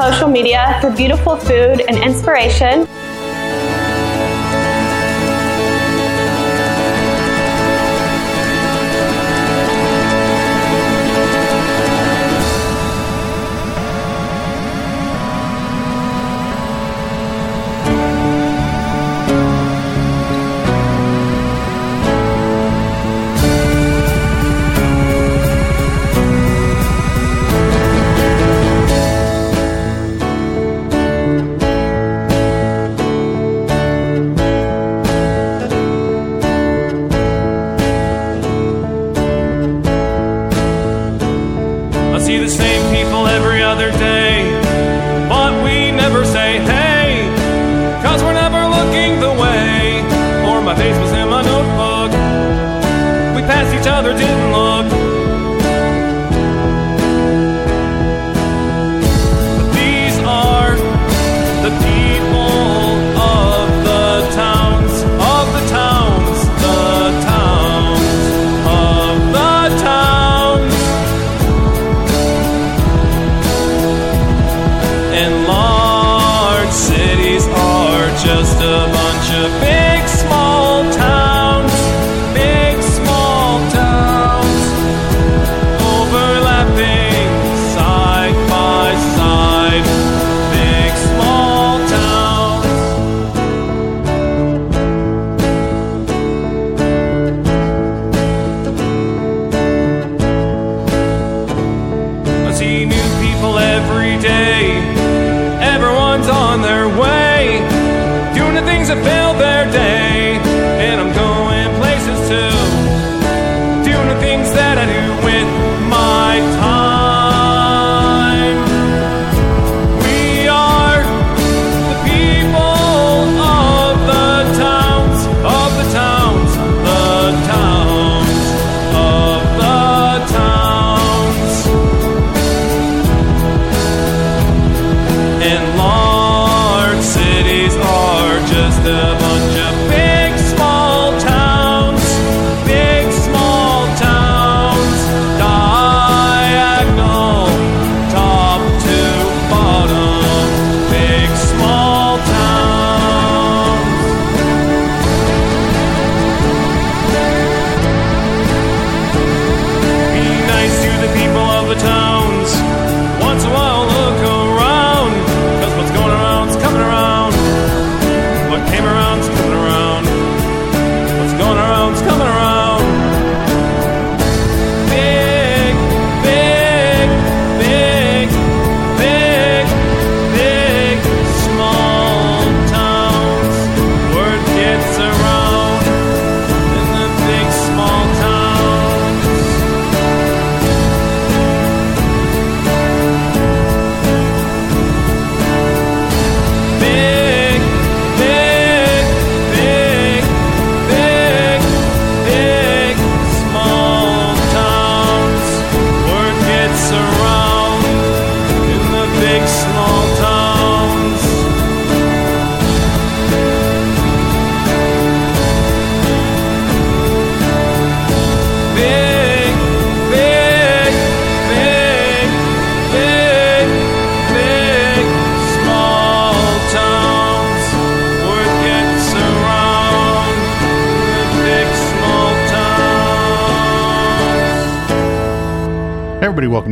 social media for beautiful food and inspiration.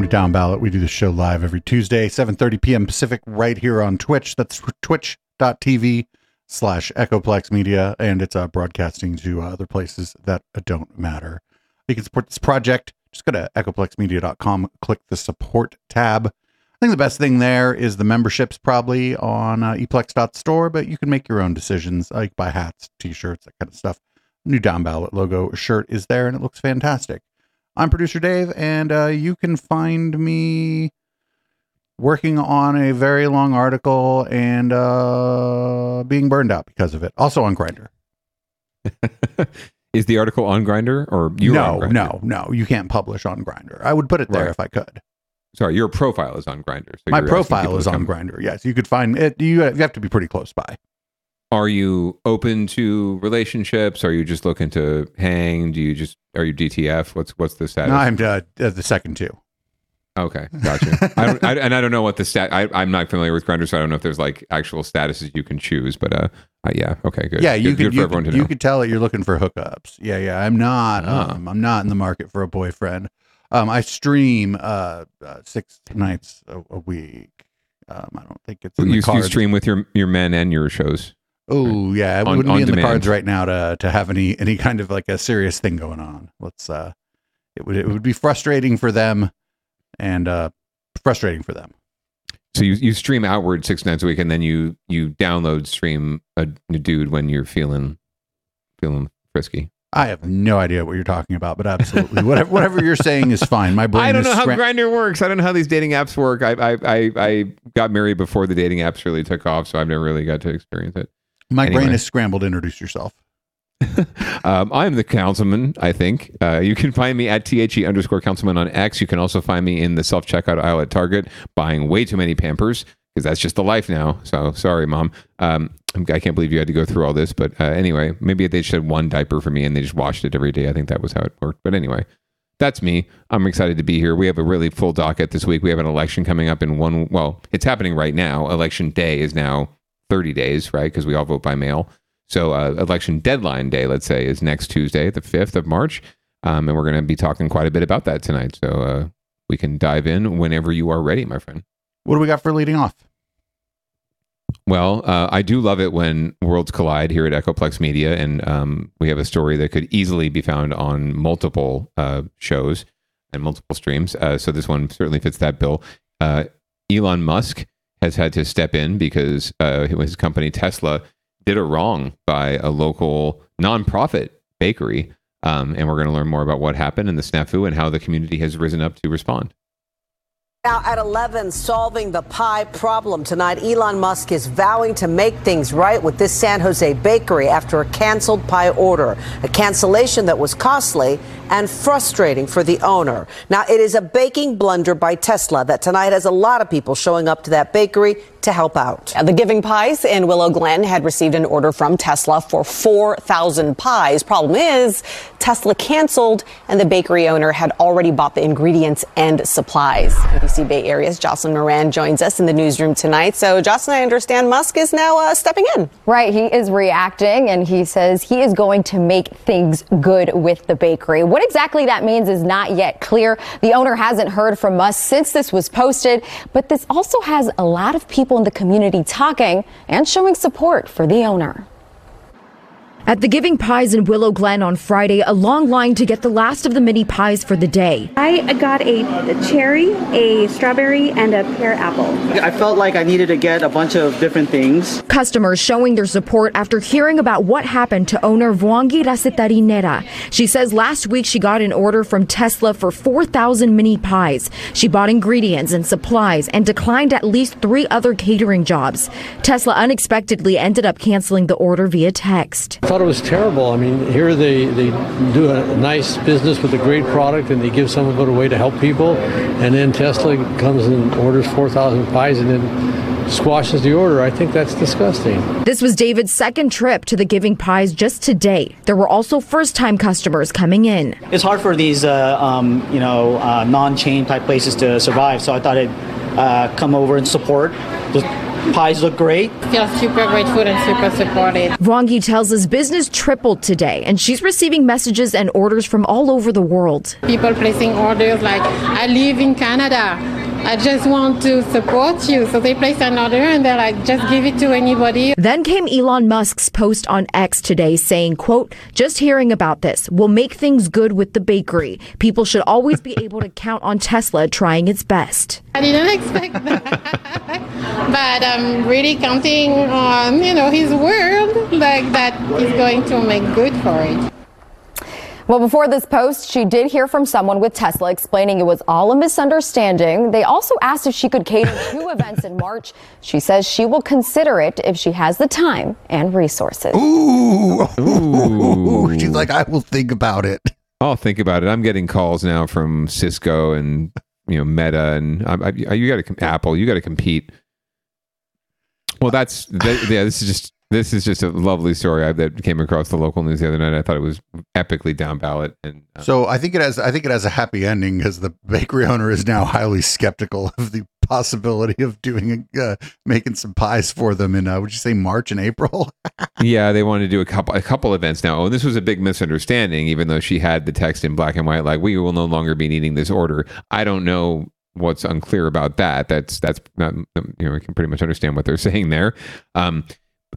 Down Ballot. We do the show live every Tuesday, 7.30 p.m. Pacific, right here on Twitch. That's twitch.tv slash Echoplex Media, and it's uh, broadcasting to uh, other places that don't matter. You can support this project. Just go to echoplexmedia.com, click the support tab. I think the best thing there is the memberships probably on uh, eplex.store, but you can make your own decisions. Can buy hats, t-shirts, that kind of stuff. New Down Ballot logo shirt is there, and it looks fantastic. I'm producer Dave, and uh, you can find me working on a very long article and uh, being burned out because of it. Also on Grindr. Is the article on Grindr or you? no, no, no. You can't publish on Grindr. I would put it there Right. if I could. Sorry, your profile is on Grindr. So My profile is on Grinder. Yes, you could find it. You, you have to be pretty close by. Are you open to relationships? Are you just looking to hang? Do you just are you DTF? What's what's the status? No, I'm uh, uh, the second two. Okay, gotcha. I don't, I, and I don't know what the stat. I, I'm not familiar with Grindr, so I don't know if there's like actual statuses you can choose. But uh, uh yeah, okay, good. Yeah, you good, could good for you, could, you tell that you're looking for hookups. Yeah, yeah. I'm not. Ah. Um, I'm not in the market for a boyfriend. Um, I stream uh, uh six nights a, a week. Um, I don't think it's you, you stream with your your men and your shows. Oh yeah, it On- wouldn't be in the cards right now to to have any any kind of like a serious thing going on. Let's uh, it would it would be frustrating for them, and uh, frustrating for them. So you, you stream outward six nights a week, and then you you download stream a, a dude when you're feeling feeling frisky. I have no idea what you're talking about, but absolutely whatever whatever you're saying is fine. My brain I don't know how Grindr works. I don't know how these dating apps work. I, I I I got married before the dating apps really took off, so I've never really got to experience it. My brain anyway. is scrambled. Introduce yourself. Um, I'm the councilman, I think. Uh, you can find me at THE underscore councilman on X. You can also find me in the self checkout aisle at Target buying way too many Pampers because that's just the life now. So sorry, mom. Um, I can't believe you had to go through all this. But uh, anyway, maybe they just had one diaper for me and they just washed it every day. I think that was how it worked. But anyway, that's me. I'm excited to be here. We have a really full docket this week. We have an election coming up in one. Well, it's happening right now. Election day is now 30 days, right? Because we all vote by mail. So, uh, election deadline day, let's say, is next Tuesday, the 5th of March. Um, and we're going to be talking quite a bit about that tonight. So, uh, we can dive in whenever you are ready, my friend. What do we got for leading off? Well, uh, I do love it when worlds collide here at Echoplex Media, and um, we have a story that could easily be found on multiple uh, shows and multiple streams. Uh, so this one certainly fits that bill. Uh, Elon Musk has had to step in because uh, his company Tesla did a wrong by a local nonprofit bakery, um, and we're going to learn more about what happened and the snafu and how the community has risen up to respond. Now at 11, solving the pie problem tonight, Elon Musk is vowing to make things right with this San Jose bakery after a canceled pie order, a cancellation that was costly and frustrating for the owner. Now it is a baking blunder by Tesla that tonight has a lot of people showing up to that bakery to help out. The Giving Pies in Willow Glen had received an order from Tesla for 4,000 pies. Problem is, Tesla canceled, and the bakery owner had already bought the ingredients and supplies. NBC Bay Area's Jocelyn Moran joins us in the newsroom tonight. So, Jocelyn, I understand Musk is now uh, stepping in. Right, he is reacting and he says he is going to make things good with the bakery. What exactly that means is not yet clear. The owner hasn't heard from us since this was posted, but this also has a lot of people in the community talking and showing support for the owner. At the Giving Pies in Willow Glen on Friday, a long line to get the last of the mini pies for the day. I got a, cherry, a strawberry, and a pear apple. I felt like I needed to get a bunch of different things. Customers showing their support after hearing about what happened to owner Vuangi Rasetarinera. She says last week she got an order from Tesla for 4,000 mini pies. She bought ingredients and supplies and declined at least three other catering jobs. Tesla unexpectedly ended up canceling the order via text. I thought it was terrible. I mean, here they, they do a nice business with a great product and they give some of it away to help people. And then Tesla comes and orders 4,000 pies and then squashes the order. I think that's disgusting. This was David's second trip to the Giving Pies just today. There were also first time customers coming in. It's hard for these, uh, um, you know, uh, non-chain type places to survive. So I thought I'd uh, come over and support. The pies look great. Feel super grateful and super supported. Vuangi tells us business tripled today, and she's receiving messages and orders from all over the world. People placing orders like, I live in Canada. I just want to support you. So they place an order and they're like, just give it to anybody. Then came Elon Musk's post on X today saying, quote, just hearing about this will make things good with the bakery. People should always be able to count on Tesla trying its best. I didn't expect that. but I'm really counting on, you know, his word, like that is going to make good for it. Well, before this post, she did hear from someone with Tesla explaining it was all a misunderstanding. They also asked if she could cater two events in March. She says she will consider it if she has the time and resources. Ooh. Ooh. She's like, I will think about it. I'll think about it. I'm getting calls now from Cisco and you know Meta and I, I, you got to Apple. You got to compete. Well, that's that, yeah. This is just This is just a lovely story I, that came across the local news the other night. I thought it was epically down ballot, and uh, So I think it has. I think it has a happy ending because the bakery owner is now highly skeptical of the possibility of doing uh, making some pies for them in. Uh, would you say March and April? yeah, they wanted to do a couple a couple events now. Oh, and this was a big misunderstanding, even though she had the text in black and white, like we will no longer be needing this order. I don't know what's unclear about that. That's that's not you know we can pretty much understand what they're saying there. Um,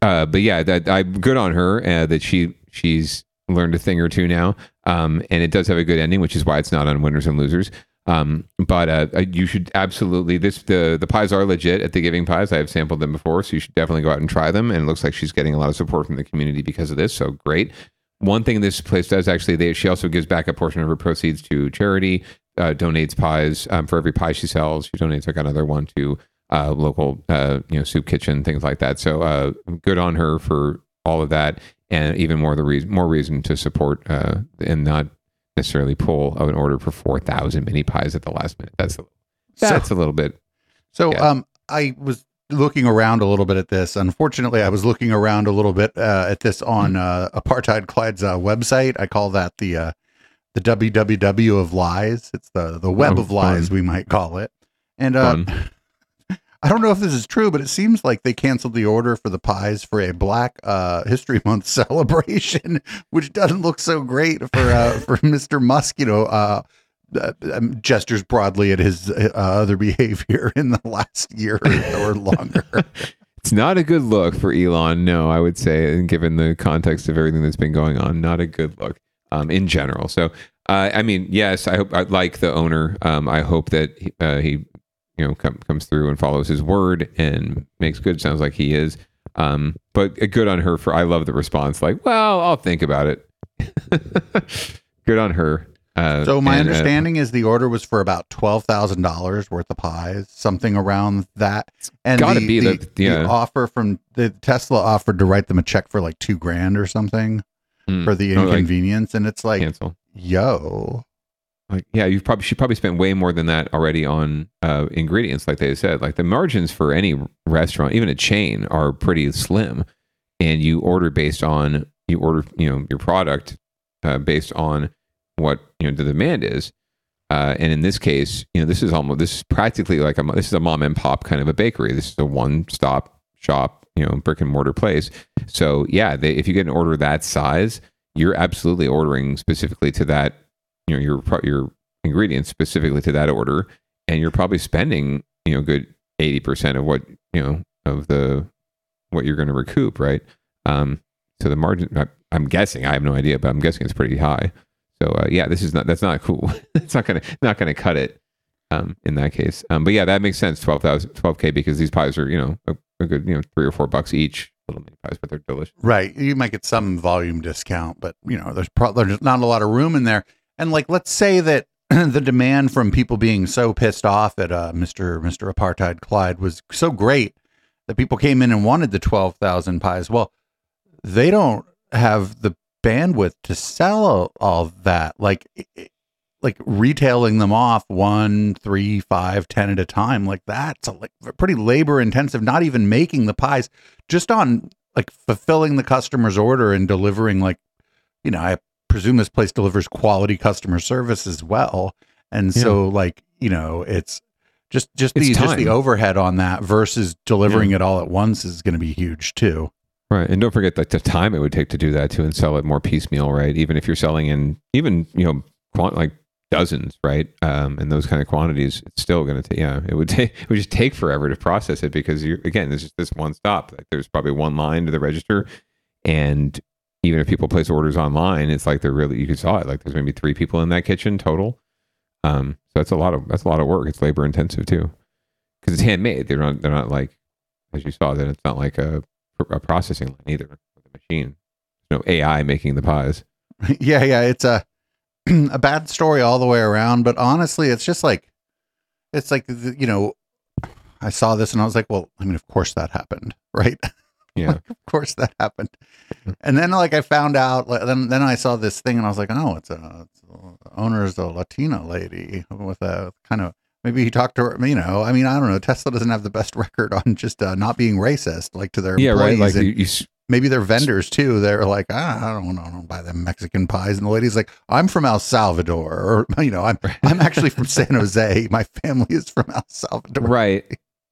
uh, but yeah, that I'm good on her uh, that she she's learned a thing or two now. Um, and it does have a good ending, which is why it's not on winners and losers. Um, but uh, uh, you should absolutely this the the pies are legit at the Giving Pies. I have sampled them before, so you should definitely go out and try them. And it looks like she's getting a lot of support from the community because of this. So great. One thing this place does actually, they she also gives back a portion of her proceeds to charity. Uh, donates pies um, for every pie she sells. She donates like another one to uh, local, uh, you know, soup kitchen, things like that. So uh, good on her for all of that, and even more the reason, more reason to support uh, and not necessarily pull an order for four thousand mini pies at the last minute. That's a, that's a little bit. So Yeah. um, I was looking around a little bit at this. Unfortunately, I was looking around a little bit uh, at this on uh, Apartheid Clyde's uh, website. I call that the uh, the www of lies. It's the the web Oh, of lies, fun. we might call it. And uh, I don't know if this is true, but it seems like they canceled the order for the pies for a Black uh, History Month celebration, which doesn't look so great for uh, for Mr. Musk. You know, uh, uh, um, gestures broadly at his uh, other behavior in the last year or longer. It's not a good look for Elon. No, I would say, and given the context of everything that's been going on, not a good look um, in general. So, uh, I mean, yes, I hope I like the owner. Um, I hope that uh, he, you know, com- comes through and follows his word and makes good. Sounds like he is. Um, but uh, good on her for. I love the response. Like, well, I'll think about it. good on her. Uh, So my and, uh, understanding is the order was for about twelve thousand dollars worth of pies, something around that. And gotta the, be the, the- yeah. the offer from the Tesla offered to write them a check for like two grand or something Mm. for the Oh, like, inconvenience, and it's like, cancel. yo, like yeah you probably she probably spent way more than that already on uh ingredients like they said. Like the margins for any restaurant even a chain are pretty slim. And you order based on you order you know your product uh, based on what you know the demand is. Uh, and in this case you know this is almost this is practically like a this is a mom and pop kind of a bakery. This is a one stop shop you know brick and mortar place. So yeah they, if you get an order that size you're absolutely ordering specifically to that you know your your ingredients specifically to that order and you're probably spending you know good 80% of what you know of the what you're going to recoup right um so the margin I, i'm guessing i have no idea but i'm guessing it's pretty high so uh, yeah this is not that's not cool it's not gonna not gonna cut it um in that case um but yeah that makes sense 12000 12k because these pies are you know a, a good you know three or four bucks each little mini pies but they're delicious right? You might get some volume discount, but you know, there's pro- there's not a lot of room in there. And like, let's say that the demand from people being so pissed off at uh, Mr. Mr. Apartheid Clyde was so great that people came in and wanted the twelve thousand pies. Well, they don't have the bandwidth to sell all, that. Like, like retailing them off one, three, five, ten at a time. Like that's a, like pretty labor intensive. Not even making the pies, just on like fulfilling the customer's order and delivering. Like, you know, I presume this place delivers quality customer service as well. And so, like, you know, it's just just It's the just the overhead on that versus delivering it all at once is going to be huge too. Right, and don't forget like the time it would take to do that too, and sell it more piecemeal, right? Even if you're selling in even you know quant- like dozens, right, um, and those kind of quantities, it's still going to take. Yeah, it would take. It would just take forever to process it because you're again, there's just this one stop. Like there's probably one line to the register, and even if people place orders online, it's like they're really you can saw it. Like there's maybe three people in that kitchen total. Um, so that's a lot of that's a lot of work. It's labor intensive too, because it's handmade. They're not they're not like as you saw that it's not like a a processing line either with a machine. There's no AI making the pies. yeah, yeah, it's a a bad story all the way around. But honestly, it's just like it's like you know, I saw this and I was like, well, I mean, of course that happened, right? Yeah. of course that happened. And then like I found out, like, then then I saw this thing and I was like, oh, it's a, it's a owner is a Latina lady with a kind of maybe he talked to her. You know, I mean, I don't know. Tesla doesn't have the best record on just uh, not being racist, like to their yeah, right. employees Like and you, you, s- maybe they're vendors too. They're like, ah, I don't, I don't buy them Mexican pies, and the lady's like, I'm from El Salvador, or you know, I'm I'm actually from San Jose. My family is from El Salvador. Right.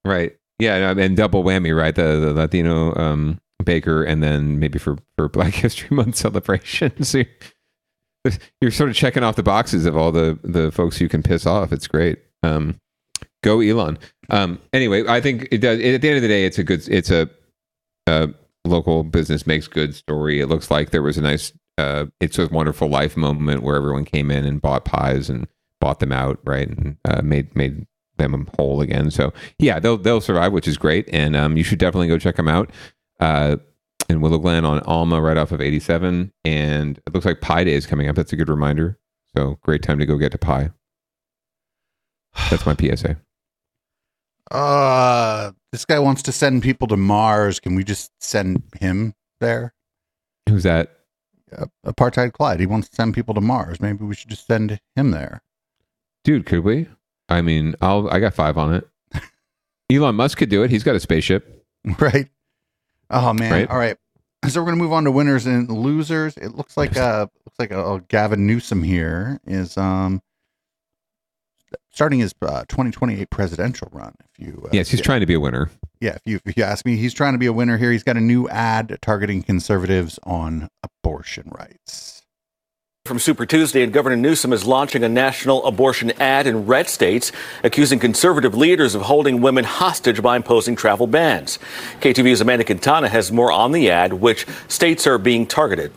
Right. Yeah, and double whammy, right? The, the Latino um, baker, and then maybe for for Black History Month celebration. So you're, you're sort of checking off the boxes of all the the folks you can piss off. It's great. Um, go Elon. Um, anyway, I think it does. At the end of the day, it's a good. It's a, a local business makes good story. It looks like there was a nice. Uh, it's a wonderful life moment where everyone came in and bought pies and bought them out, right, and uh, made made them whole again. So yeah, they'll they'll survive, which is great, and um, you should definitely go check them out. Uh, in Willow Glen on Alma, right off of 87, and it looks like Pie Day is coming up. That's a good reminder. So great time to go get to pie. That's my PSA. Uh, this guy wants to send people to Mars. Can we just send him there? Who's that? Uh, Apartheid Clyde. He wants to send people to Mars. Maybe we should just send him there. Dude, could we? I mean, I'll I got five on it. Elon Musk could do it. He's got a spaceship. Right. Oh man. Right. All right. So we're gonna move on to winners and losers. It looks like uh looks like uh, Gavin Newsom here is um starting his uh, 2028 presidential run. If you uh, Yes, he's yeah. trying to be a winner. Yeah, if you if you ask me, he's trying to be a winner here. He's got a new ad targeting conservatives on abortion rights. From Super Tuesday, and Governor Newsom is launching a national abortion ad in red states, accusing conservative leaders of holding women hostage by imposing travel bans. KTV's Amanda Quintana has more on the ad, which states are being targeted.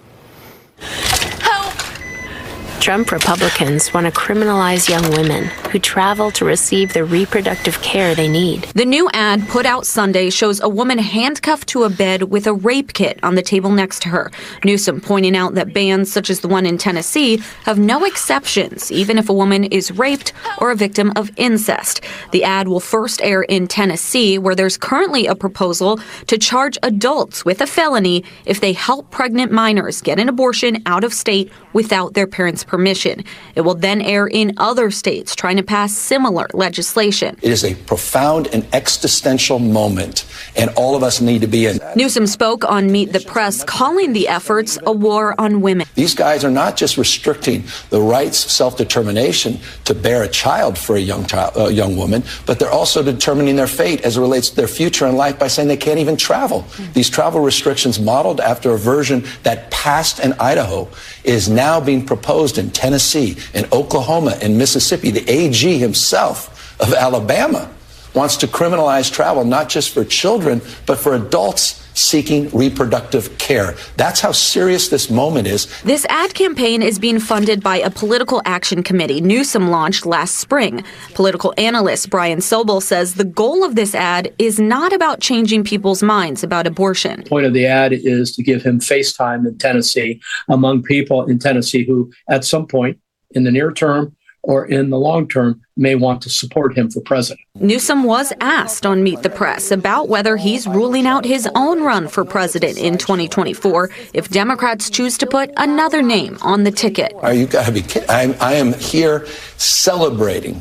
Trump Republicans want to criminalize young women who travel to receive the reproductive care they need. The new ad put out Sunday shows a woman handcuffed to a bed with a rape kit on the table next to her. Newsom pointing out that bans such as the one in Tennessee have no exceptions, even if a woman is raped or a victim of incest. The ad will first air in Tennessee, where there's currently a proposal to charge adults with a felony if they help pregnant minors get an abortion out of state without their parents' permission. It will then air in other states trying to pass similar legislation. It is a profound and existential moment, and all of us need to be in. Newsom spoke on Meet the Press, calling the efforts a war on women. These guys are not just restricting the rights of self-determination to bear a child for a young child, uh, young woman, but they're also determining their fate as it relates to their future in life by saying they can't even travel. These travel restrictions, modeled after a version that passed in Idaho, is now being proposed in Tennessee, in Oklahoma, in Mississippi. The AG himself of Alabama wants to criminalize travel not just for children, but for adults seeking reproductive care. That's how serious this moment is. This ad campaign is being funded by a political action committee Newsom launched last spring. Political analyst Brian Sobel says the goal of this ad is not about changing people's minds about abortion. point of the ad is to give him face time in Tennessee among people in Tennessee who, at some point in the near term or in the long term, may want to support him for president. Newsom was asked on Meet the Press about whether he's ruling out his own run for president in 2024 if Democrats choose to put another name on the ticket. Are you got to be kidding? I'm, I am here celebrating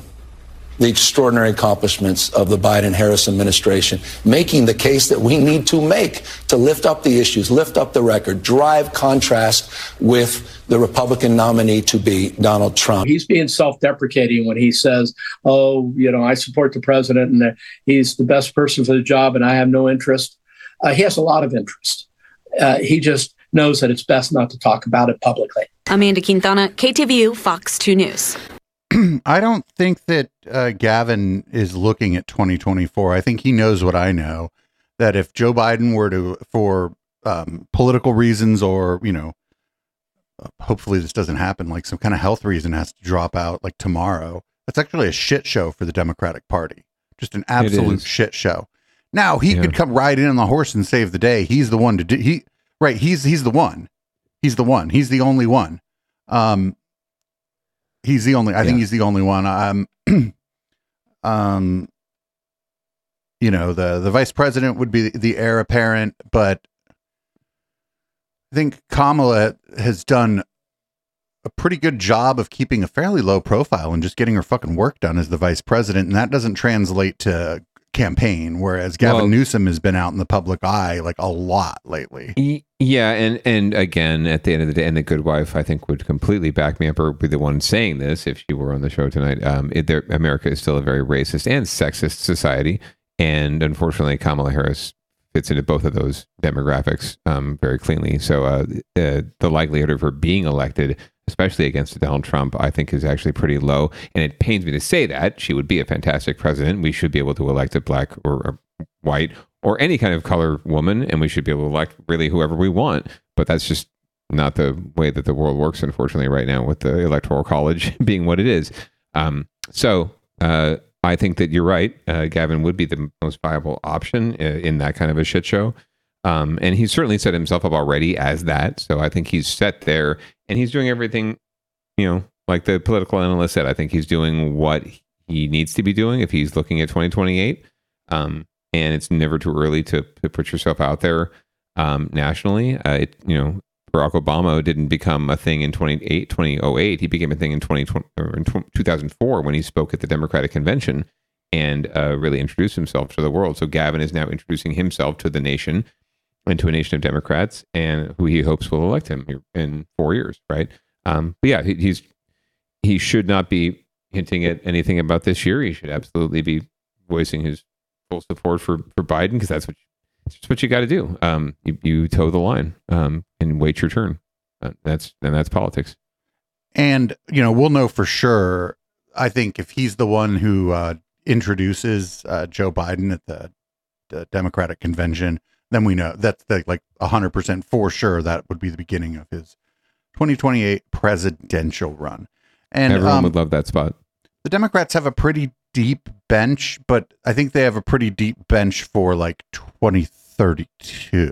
the extraordinary accomplishments of the Biden Harris administration, making the case that we need to make to lift up the issues, lift up the record, drive contrast with the Republican nominee to be Donald Trump. He's being self-deprecating when he says, "Oh, you know, I support the president and that he's the best person for the job, and I have no interest." Uh, he has a lot of interest. Uh, he just knows that it's best not to talk about it publicly. Amanda Quintana, KTVU, Fox 2 News. I don't think that uh, Gavin is looking at 2024. I think he knows what I know that if Joe Biden were to, for um, political reasons or, you know, hopefully this doesn't happen, like some kind of health reason has to drop out like tomorrow, that's actually a shit show for the Democratic Party. Just an absolute shit show. Now he Yeah. could come ride in on the horse and save the day. He's the one to do. He right. He's he's the one. He's the one. He's the only one. Um, he's the only. I think he's the only one. Um, um, you know the the vice president would be the heir apparent, but I think Kamala has done a pretty good job of keeping a fairly low profile and just getting her fucking work done as the vice president, and that doesn't translate to campaign, whereas Gavin Well- Newsom has been out in the public eye like a lot lately. Y- Yeah, and and again, at the end of the day, and the good wife, I think, would completely back me up or be the one saying this if she were on the show tonight. Um, it, there, America is still a very racist and sexist society, and unfortunately, Kamala Harris fits into both of those demographics um, very cleanly. So, uh, uh, the likelihood of her being elected, especially against Donald Trump, I think is actually pretty low. And it pains me to say that she would be a fantastic president. We should be able to elect a black or, or white or any kind of color woman, and we should be able to elect really whoever we want. But that's just not the way that the world works, unfortunately, right now with the electoral college being what it is. Um, so uh, I think that you're right. Uh, Gavin would be the most viable option uh, in that kind of a shit show. Um, and he's certainly set himself up already as that. So I think he's set there and he's doing everything, you know, like the political analyst said. I think he's doing what he needs to be doing if he's looking at 2028. Um, and it's never too early to, to put yourself out there um, nationally. Uh, it, you know, Barack Obama didn't become a thing in 28, 2008. He became a thing in 2020 or in 2004 when he spoke at the Democratic Convention and uh, really introduced himself to the world. So Gavin is now introducing himself to the nation and to a nation of Democrats, and who he hopes will elect him in four years, right? Um, but yeah, he, he's he should not be hinting at anything about this year. He should absolutely be voicing his full support for for Biden because that's what just what you got to do. Um, you, you toe the line um, and wait your turn. Uh, that's and that's politics. And, you know, we'll know for sure. I think if he's the one who uh, introduces uh, Joe Biden at the, the Democratic convention, then we know that's the, like 100% for sure that would be the beginning of his 2028 presidential run. And Everyone um, would love that spot. the Democrats have a pretty deep bench, but I think they have a pretty deep bench for like 2032.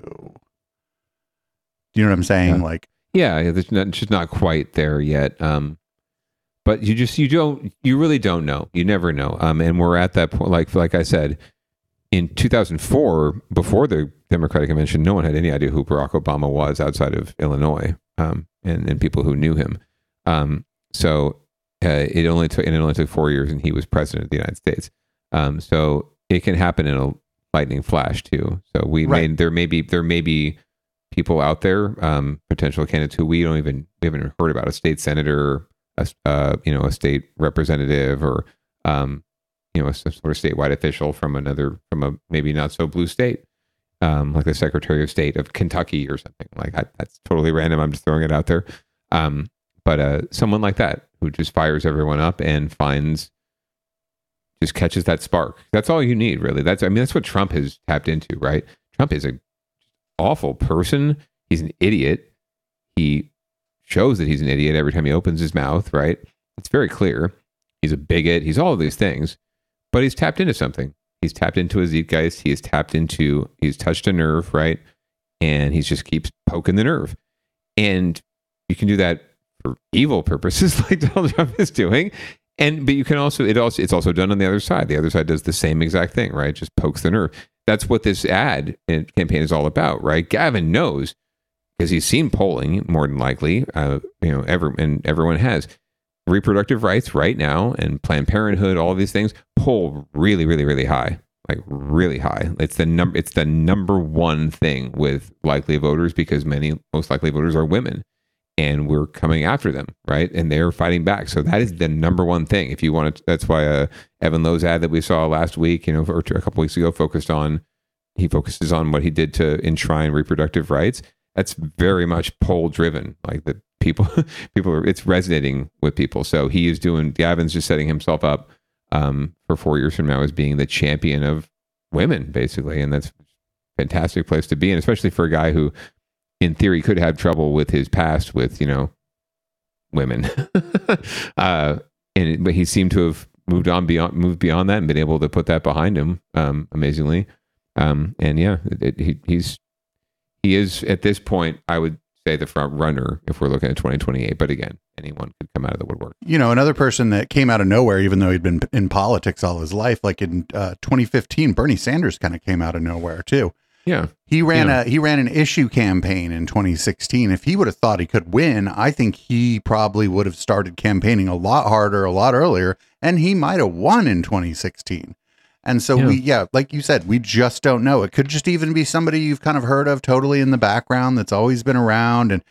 Do you know what I'm saying? Yeah. Like, Yeah, yeah, it's not, just not quite there yet. Um, but you just you don't you really don't know. You never know. Um, and we're at that point. Like like I said, in 2004, before the Democratic convention, no one had any idea who Barack Obama was outside of Illinois, um, and and people who knew him. Um, so uh, it only took and it only took four years, and he was president of the United States. Um, so it can happen in a lightning flash too. So we Right. may there may be there may be people out there, um, potential candidates who we don't even we haven't even heard about a state senator, a uh, you know, a state representative, or um, you know, a some sort of statewide official from another from a maybe not so blue state, um, like the Secretary of State of Kentucky or something. Like I, that's totally random. I'm just throwing it out there. Um, but uh, someone like that who just fires everyone up and finds just catches that spark. That's all you need, really. That's I mean, that's what Trump has tapped into, right? Trump is a awful person. He's an idiot. He shows that he's an idiot every time he opens his mouth, right? It's very clear. He's a bigot. He's all of these things, but he's tapped into something. He's tapped into a zeitgeist. He has tapped into, he's touched a nerve, right? And he just keeps poking the nerve. And you can do that for evil purposes, like Donald Trump is doing. And but you can also it also it's also done on the other side. The other side does the same exact thing, right? Just pokes the nerve. That's what this ad campaign is all about, right? Gavin knows because he's seen polling more than likely. Uh, you know, ever and everyone has reproductive rights right now and Planned Parenthood, all these things poll really, really, really high, like really high. It's the number. It's the number one thing with likely voters because many most likely voters are women, and we're coming after them, right? And they're fighting back. So that is the number one thing. If you want to, that's why uh, Evan Low's ad that we saw last week, you know, or a couple weeks ago, focused on he focuses on what he did to enshrine reproductive rights. That's very much poll driven. Like the people, people are, it's resonating with people. So he is doing, Gavin's just setting himself up um, for four years from now as being the champion of women, basically. And that's a fantastic place to be. And especially for a guy who, in theory, could have trouble with his past with, you know, women. uh, and, but he seemed to have moved on beyond, moved beyond that and been able to put that behind him, um, amazingly. Um, and yeah, it, it, he, he's he is at this point, I would say the front runner if we're looking at 2028. But again, anyone could come out of the woodwork. you know, another person that came out of nowhere, even though he'd been in politics all his life, like in uh, 2015, Bernie Sanders kind of came out of nowhere too. Yeah, He ran Yeah. a he ran an issue campaign in 2016. If he would have thought he could win, I think he probably would have started campaigning a lot harder, a lot earlier, and he might have won in 2016. And so Yeah. we, yeah, like you said, we just don't know. It could just even be somebody you've kind of heard of totally in the background that's always been around and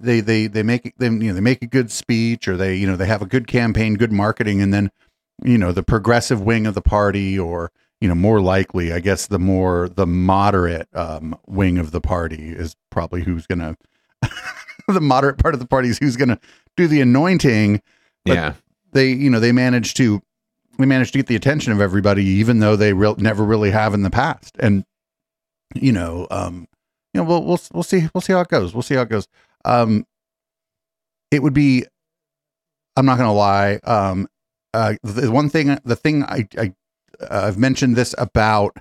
they, they, they make they, you know, they make a good speech or they, you know, they have a good campaign, good marketing. And then, you know, the progressive wing of the party or, you know, more likely, I guess the more, the moderate um, wing of the party is probably who's going to, the moderate part of the party is who's going to do the anointing. But Yeah. they you know they manage to they managed to get the attention of everybody even though they real never really have in the past and you know um you know we'll we'll we'll see we'll see how it goes we'll see how it goes um it would be i'm not gonna lie um uh the one thing the thing i i i've mentioned this about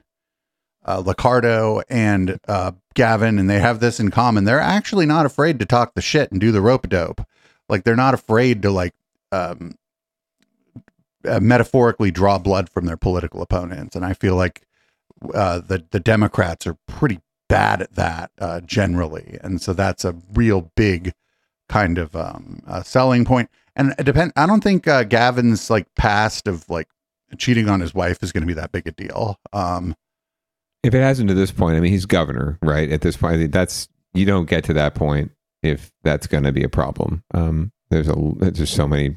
uh, Liccardo and uh, Gavin, and they have this in common. They're actually not afraid to talk the shit and do the rope dope. Like they're not afraid to like um, uh, metaphorically draw blood from their political opponents. And I feel like uh, the the Democrats are pretty bad at that uh, generally, and so that's a real big kind of um, uh, selling point. And it depend. I don't think uh, Gavin's like past of like cheating on his wife is going to be that big a deal. Um, If it hasn't to this point, I mean, he's governor, right? At this point, that's you don't get to that point if that's going to be a problem. Um, there's a there's so many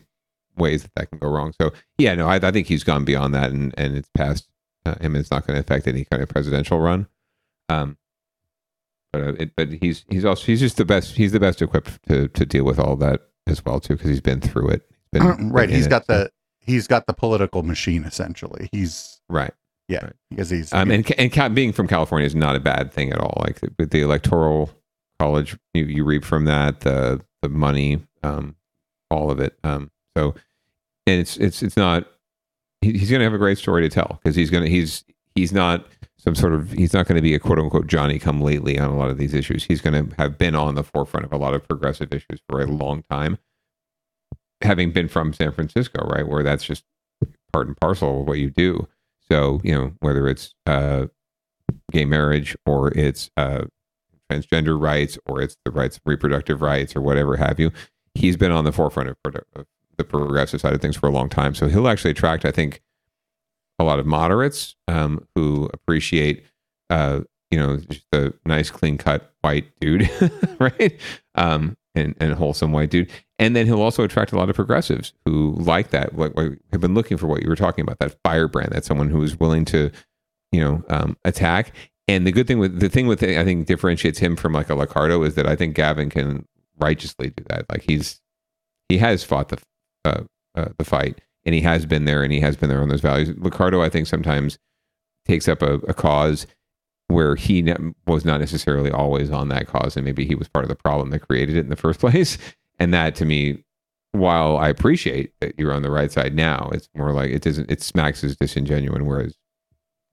ways that that can go wrong. So yeah, no, I, I think he's gone beyond that, and and it's past uh, him. It's not going to affect any kind of presidential run. Um, but uh, it, but he's he's also he's just the best. He's the best equipped to to deal with all that as well too, because he's been through it. He's been right. in He's it, got so- the he's got the political machine essentially. He's right. Yeah, because he's Um, and and Ca- being from California is not a bad thing at all. Like with the electoral college, you, you reap from that the the money, um, all of it. Um, so and it's it's it's not. He, he's going to have a great story to tell because he's going to he's he's not some sort of he's not going to be a quote unquote Johnny come lately on a lot of these issues. He's going to have been on the forefront of a lot of progressive issues for a long time, having been from San Francisco, right, where that's just part and parcel of what you do. So you know whether it's uh, gay marriage or it's uh, transgender rights or it's the rights reproductive rights or whatever have you, he's been on the forefront of, of the progressive side of things for a long time. So he'll actually attract, I think, a lot of moderates um, who appreciate, uh, you know, just a nice, clean cut white dude, right? Um, and, and wholesome white dude. And then he'll also attract a lot of progressives who like that, like, like have been looking for what you were talking about, that firebrand, that someone who is willing to, you know, um, attack. And the good thing with the thing with I think differentiates him from like a Liccardo is that I think Gavin can righteously do that. Like he's he has fought the uh, uh, the fight, and he has been there, and he has been there on those values. Liccardo, I think, sometimes takes up a, a cause where he ne- was not necessarily always on that cause, and maybe he was part of the problem that created it in the first place. And that, to me, while I appreciate that you're on the right side now, it's more like it doesn't. It smacks as disingenuous. Whereas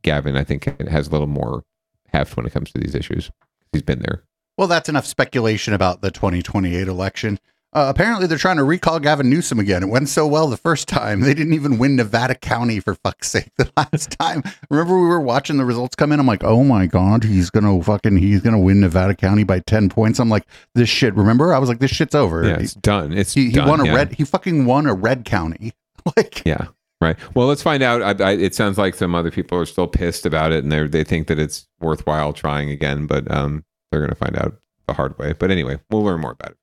Gavin, I think, has a little more heft when it comes to these issues. He's been there. Well, that's enough speculation about the 2028 election. Uh, apparently, they're trying to recall Gavin Newsom again. It went so well the first time. They didn't even win Nevada County for fuck's sake the last time. Remember, we were watching the results come in. I'm like, oh my god, he's gonna fucking he's gonna win Nevada County by 10 points. I'm like, this shit. Remember, I was like, this shit's over. Yeah, it's done. It's he, he done, won a yeah. red. He fucking won a red county. Like, yeah. Right. Well, let's find out. I, I, it sounds like some other people are still pissed about it, and they they think that it's worthwhile trying again, but um, they're going to find out the hard way. But anyway, we'll learn more about it.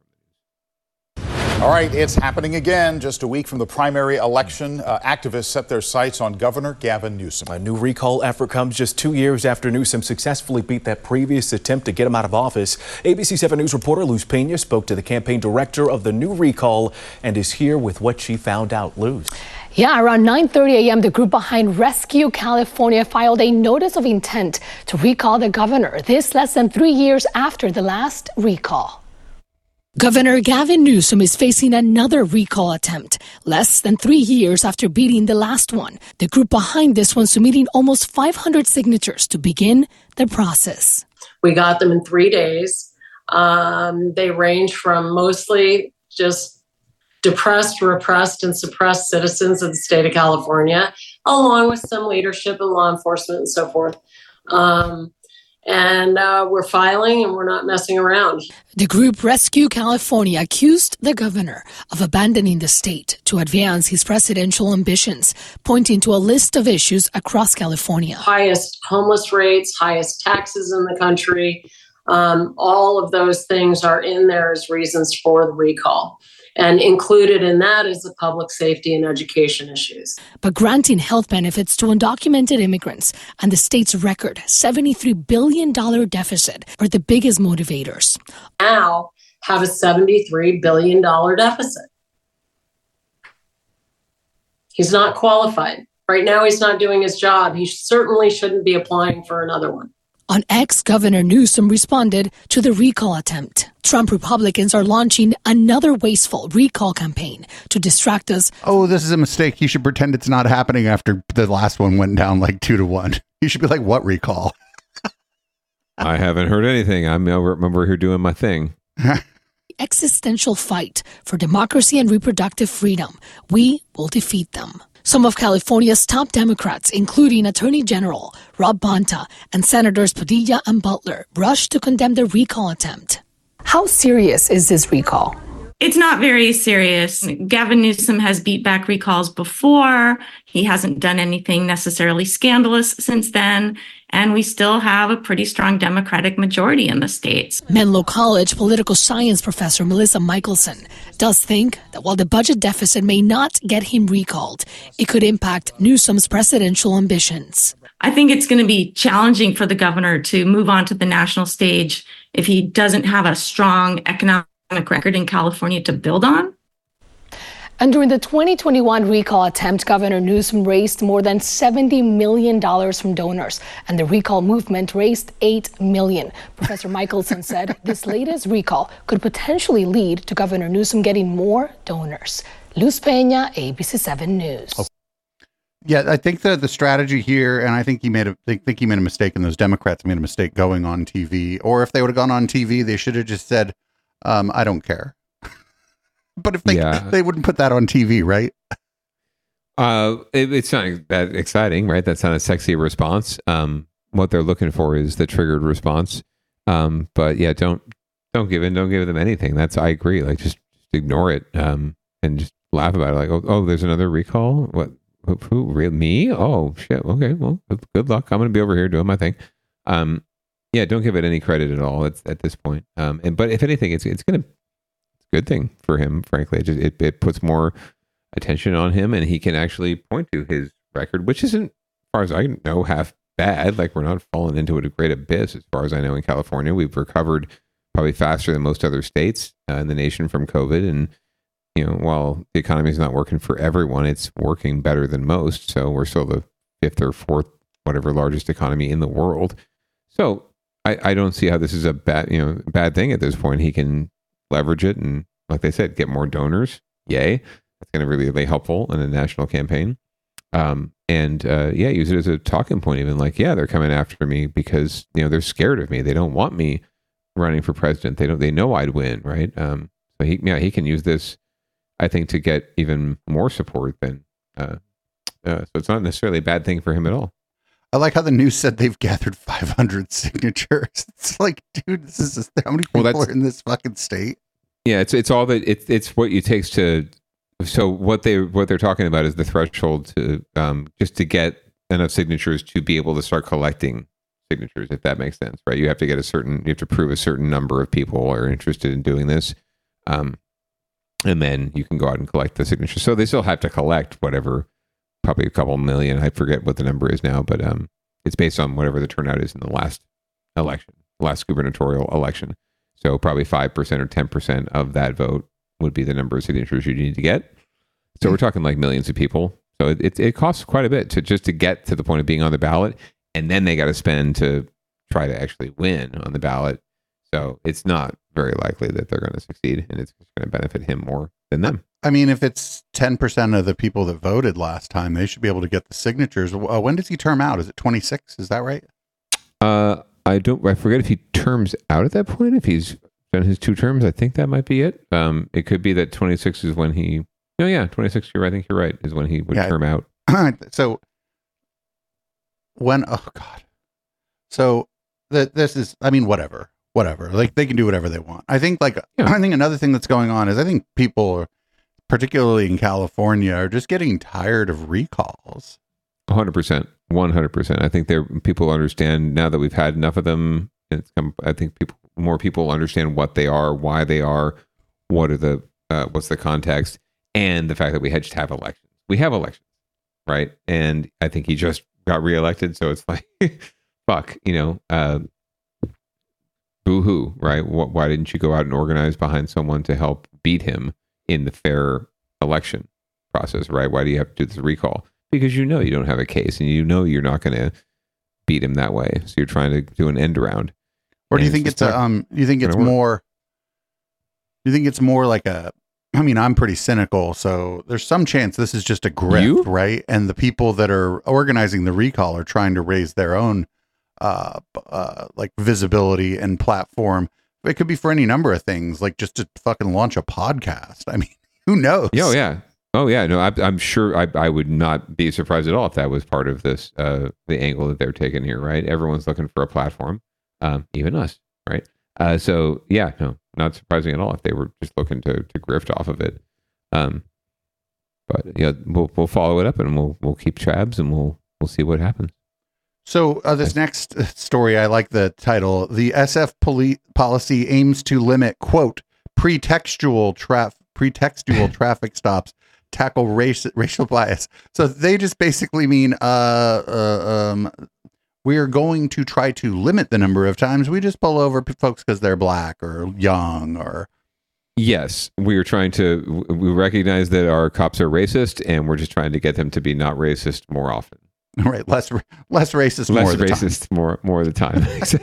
All right, it's happening again. Just a week from the primary election, uh, activists set their sights on Governor Gavin Newsom. A new recall effort comes just two years after Newsom successfully beat that previous attempt to get him out of office. ABC 7 News reporter Luz Pena spoke to the campaign director of the new recall and is here with what she found out. Luz. Yeah, around 9:30 a.m., the group behind Rescue California filed a notice of intent to recall the governor. This less than three years after the last recall. Governor Gavin Newsom is facing another recall attempt, less than three years after beating the last one. The group behind this one submitting almost 500 signatures to begin the process. We got them in three days. Um, they range from mostly just depressed, repressed, and suppressed citizens of the state of California, along with some leadership and law enforcement and so forth. Um, and uh, we're filing and we're not messing around. The group Rescue California accused the governor of abandoning the state to advance his presidential ambitions, pointing to a list of issues across California. Highest homeless rates, highest taxes in the country. Um, all of those things are in there as reasons for the recall. And included in that is the public safety and education issues. But granting health benefits to undocumented immigrants and the state's record $73 billion deficit are the biggest motivators. Now have a $73 billion deficit. He's not qualified. Right now, he's not doing his job. He certainly shouldn't be applying for another one. On X, Governor Newsom responded to the recall attempt. Trump Republicans are launching another wasteful recall campaign to distract us. Oh, this is a mistake. You should pretend it's not happening after the last one went down like two to one. You should be like, what recall? I haven't heard anything. I'm over, I'm over here doing my thing. Existential fight for democracy and reproductive freedom. We will defeat them. Some of California's top Democrats, including Attorney General Rob Bonta and Senators Padilla and Butler, rushed to condemn the recall attempt. How serious is this recall? It's not very serious. Hmm. Gavin Newsom has beat back recalls before. He hasn't done anything necessarily scandalous since then. And we still have a pretty strong Democratic majority in the states. Menlo College political science professor Melissa Michelson does think that while the budget deficit may not get him recalled, it could impact Newsom's presidential ambitions. I think it's going to be challenging for the governor to move on to the national stage if he doesn't have a strong economic record in California to build on. And during the 2021 recall attempt, Governor Newsom raised more than $70 million from donors, and the recall movement raised 8 million. Professor Michelson said this latest recall could potentially lead to Governor Newsom getting more donors. Luz Peña, ABC 7 News. Oh. Yeah, I think the the strategy here, and I think he made a I think he made a mistake, and those Democrats made a mistake going on TV. Or if they would have gone on TV, they should have just said, um, "I don't care." but if they Yeah. they wouldn't put that on TV, right? Uh, it, it's not that exciting, right? That's not a sexy response. Um, what they're looking for is the triggered response. Um, but yeah, don't don't give in. Don't give them anything. That's I agree. Like just, just ignore it. Um, and just laugh about it. Like oh, oh there's another recall. What? Who? who real me? Oh shit. Okay. Well, good- good luck. I'm gonna be over here doing my thing. Um, yeah, don't give it any credit at all. At, at this point. Um, and but if anything, it's it's gonna it's a good thing for him. Frankly, it just it, it puts more attention on him and he can actually point to his record, which isn't, as far as I know, half bad. Like we're not falling into a great abyss, as far as I know, in California. We've recovered probably faster than most other states uh, in the nation from COVID. And, you know, while the economy is not working for everyone, it's working better than most. So we're still the fifth or fourth, whatever, largest economy in the world. So I, I don't see how this is a bad, you know, bad thing at this point. He can leverage it and, like they said, get more donors. Yay. That's going to really be helpful in a national campaign. Um, and uh, yeah, use it as a talking point, even like, yeah, they're coming after me because you know they're scared of me. They don't want me running for president. They don't. They know I'd win, right? Um, so he, yeah, he can use this, I think, to get even more support than. Uh, uh, so it's not necessarily a bad thing for him at all. I like how the news said they've gathered 500 signatures. It's like, dude, this is how many people Well, are in this fucking state? Yeah, it's it's all that it's it's what it takes to. So what they what they're talking about is the threshold to um, just to get enough signatures to be able to start collecting signatures, if that makes sense, right? You have to get a certain, you have to prove a certain number of people are interested in doing this, um, and then you can go out and collect the signatures. So they still have to collect whatever, probably a couple million. I forget what the number is now, but um, it's based on whatever the turnout is in the last election, last gubernatorial election. So probably five percent or ten percent of that vote would be the number of signatures you need to get. So we're talking like millions of people. So it, it, it costs quite a bit to just to get to the point of being on the ballot, and then they got to spend to try to actually win on the ballot. So it's not very likely that they're going to succeed, and it's going to benefit him more than them. I mean, if it's 10% of the people that voted last time, they should be able to get the signatures. Uh, when does he term out? Is it 26? Is that right? Uh, I don't. I forget if he terms out at that point. If he's done his two terms, I think that might be it. Um, it could be that 26 is when he. No, yeah, 26. You're. I think you're right. Is when he would Yeah. term out. so when, oh God. So that this is. I mean, whatever, whatever. Like they can do whatever they want. I think like I think another thing that's going on is I think people, are, particularly in California, are just getting tired of recalls. hundred percent, one hundred percent. I think there people understand now that we've had enough of them. I think people more people understand what they are, why they are, what are the uh, what's the context, and the fact that we had to have elections. We have elections, right? And I think he just got reelected, so it's like, fuck, you know, uh, boo hoo, right? Wh- Why didn't you go out and organize behind someone to help beat him in the fair election process, right? Why do you have to do this recall? Because you know you don't have a case, and you know you're not going to beat him that way. So you're trying to do an end around. Or do you think it's a um? You think it's more? You think it's more like a? I mean, I'm pretty cynical, so there's some chance this is just a grift, right? And the people that are organizing the recall are trying to raise their own, uh, uh, like visibility and platform. It could be for any number of things, like just to fucking launch a podcast. I mean, who knows? Oh, yeah. Oh yeah, no, I, I'm sure I, I would not be surprised at all if that was part of this, uh, the angle that they're taking here, right? Everyone's looking for a platform, um, even us, right? Uh, so yeah, no, not surprising at all if they were just looking to to grift off of it. Um, but yeah, we'll we'll follow it up and we'll we'll keep tabs and we'll we'll see what happens. So uh, this next uh, story, I like the title. The SF poli- policy aims to limit quote pretextual traf pretextual traffic stops, tackle race racial bias. So they just basically mean uh, uh um we are going to try to limit the number of times we just pull over p- folks because they're black or young or Yes, we are trying to. We recognize that our cops are racist, and we're just trying to get them to be not racist more often. right less less racist less more of the time. racist more more of the time.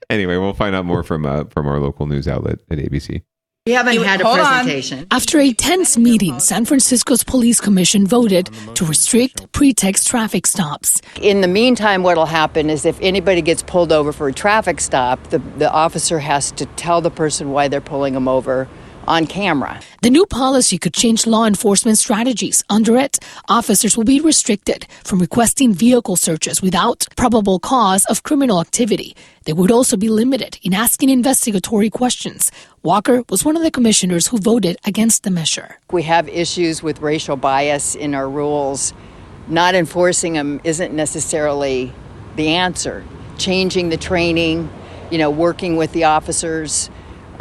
anyway, we'll find out more from uh, from our local news outlet at ABC. We haven't had a Hold on. presentation. After a tense meeting, San Francisco's police commission voted to restrict pretext traffic stops. In the meantime, what'll happen is if anybody gets pulled over for a traffic stop, the, the officer has to tell the person why they're pulling them over on camera. The new policy could change law enforcement strategies. Under it, officers will be restricted from requesting vehicle searches without probable cause of criminal activity. They would also be limited in asking investigatory questions. Walker was one of the commissioners who voted against the measure. We have issues with racial bias in our rules. Not enforcing them isn't necessarily the answer. Changing the training, you know, working with the officers,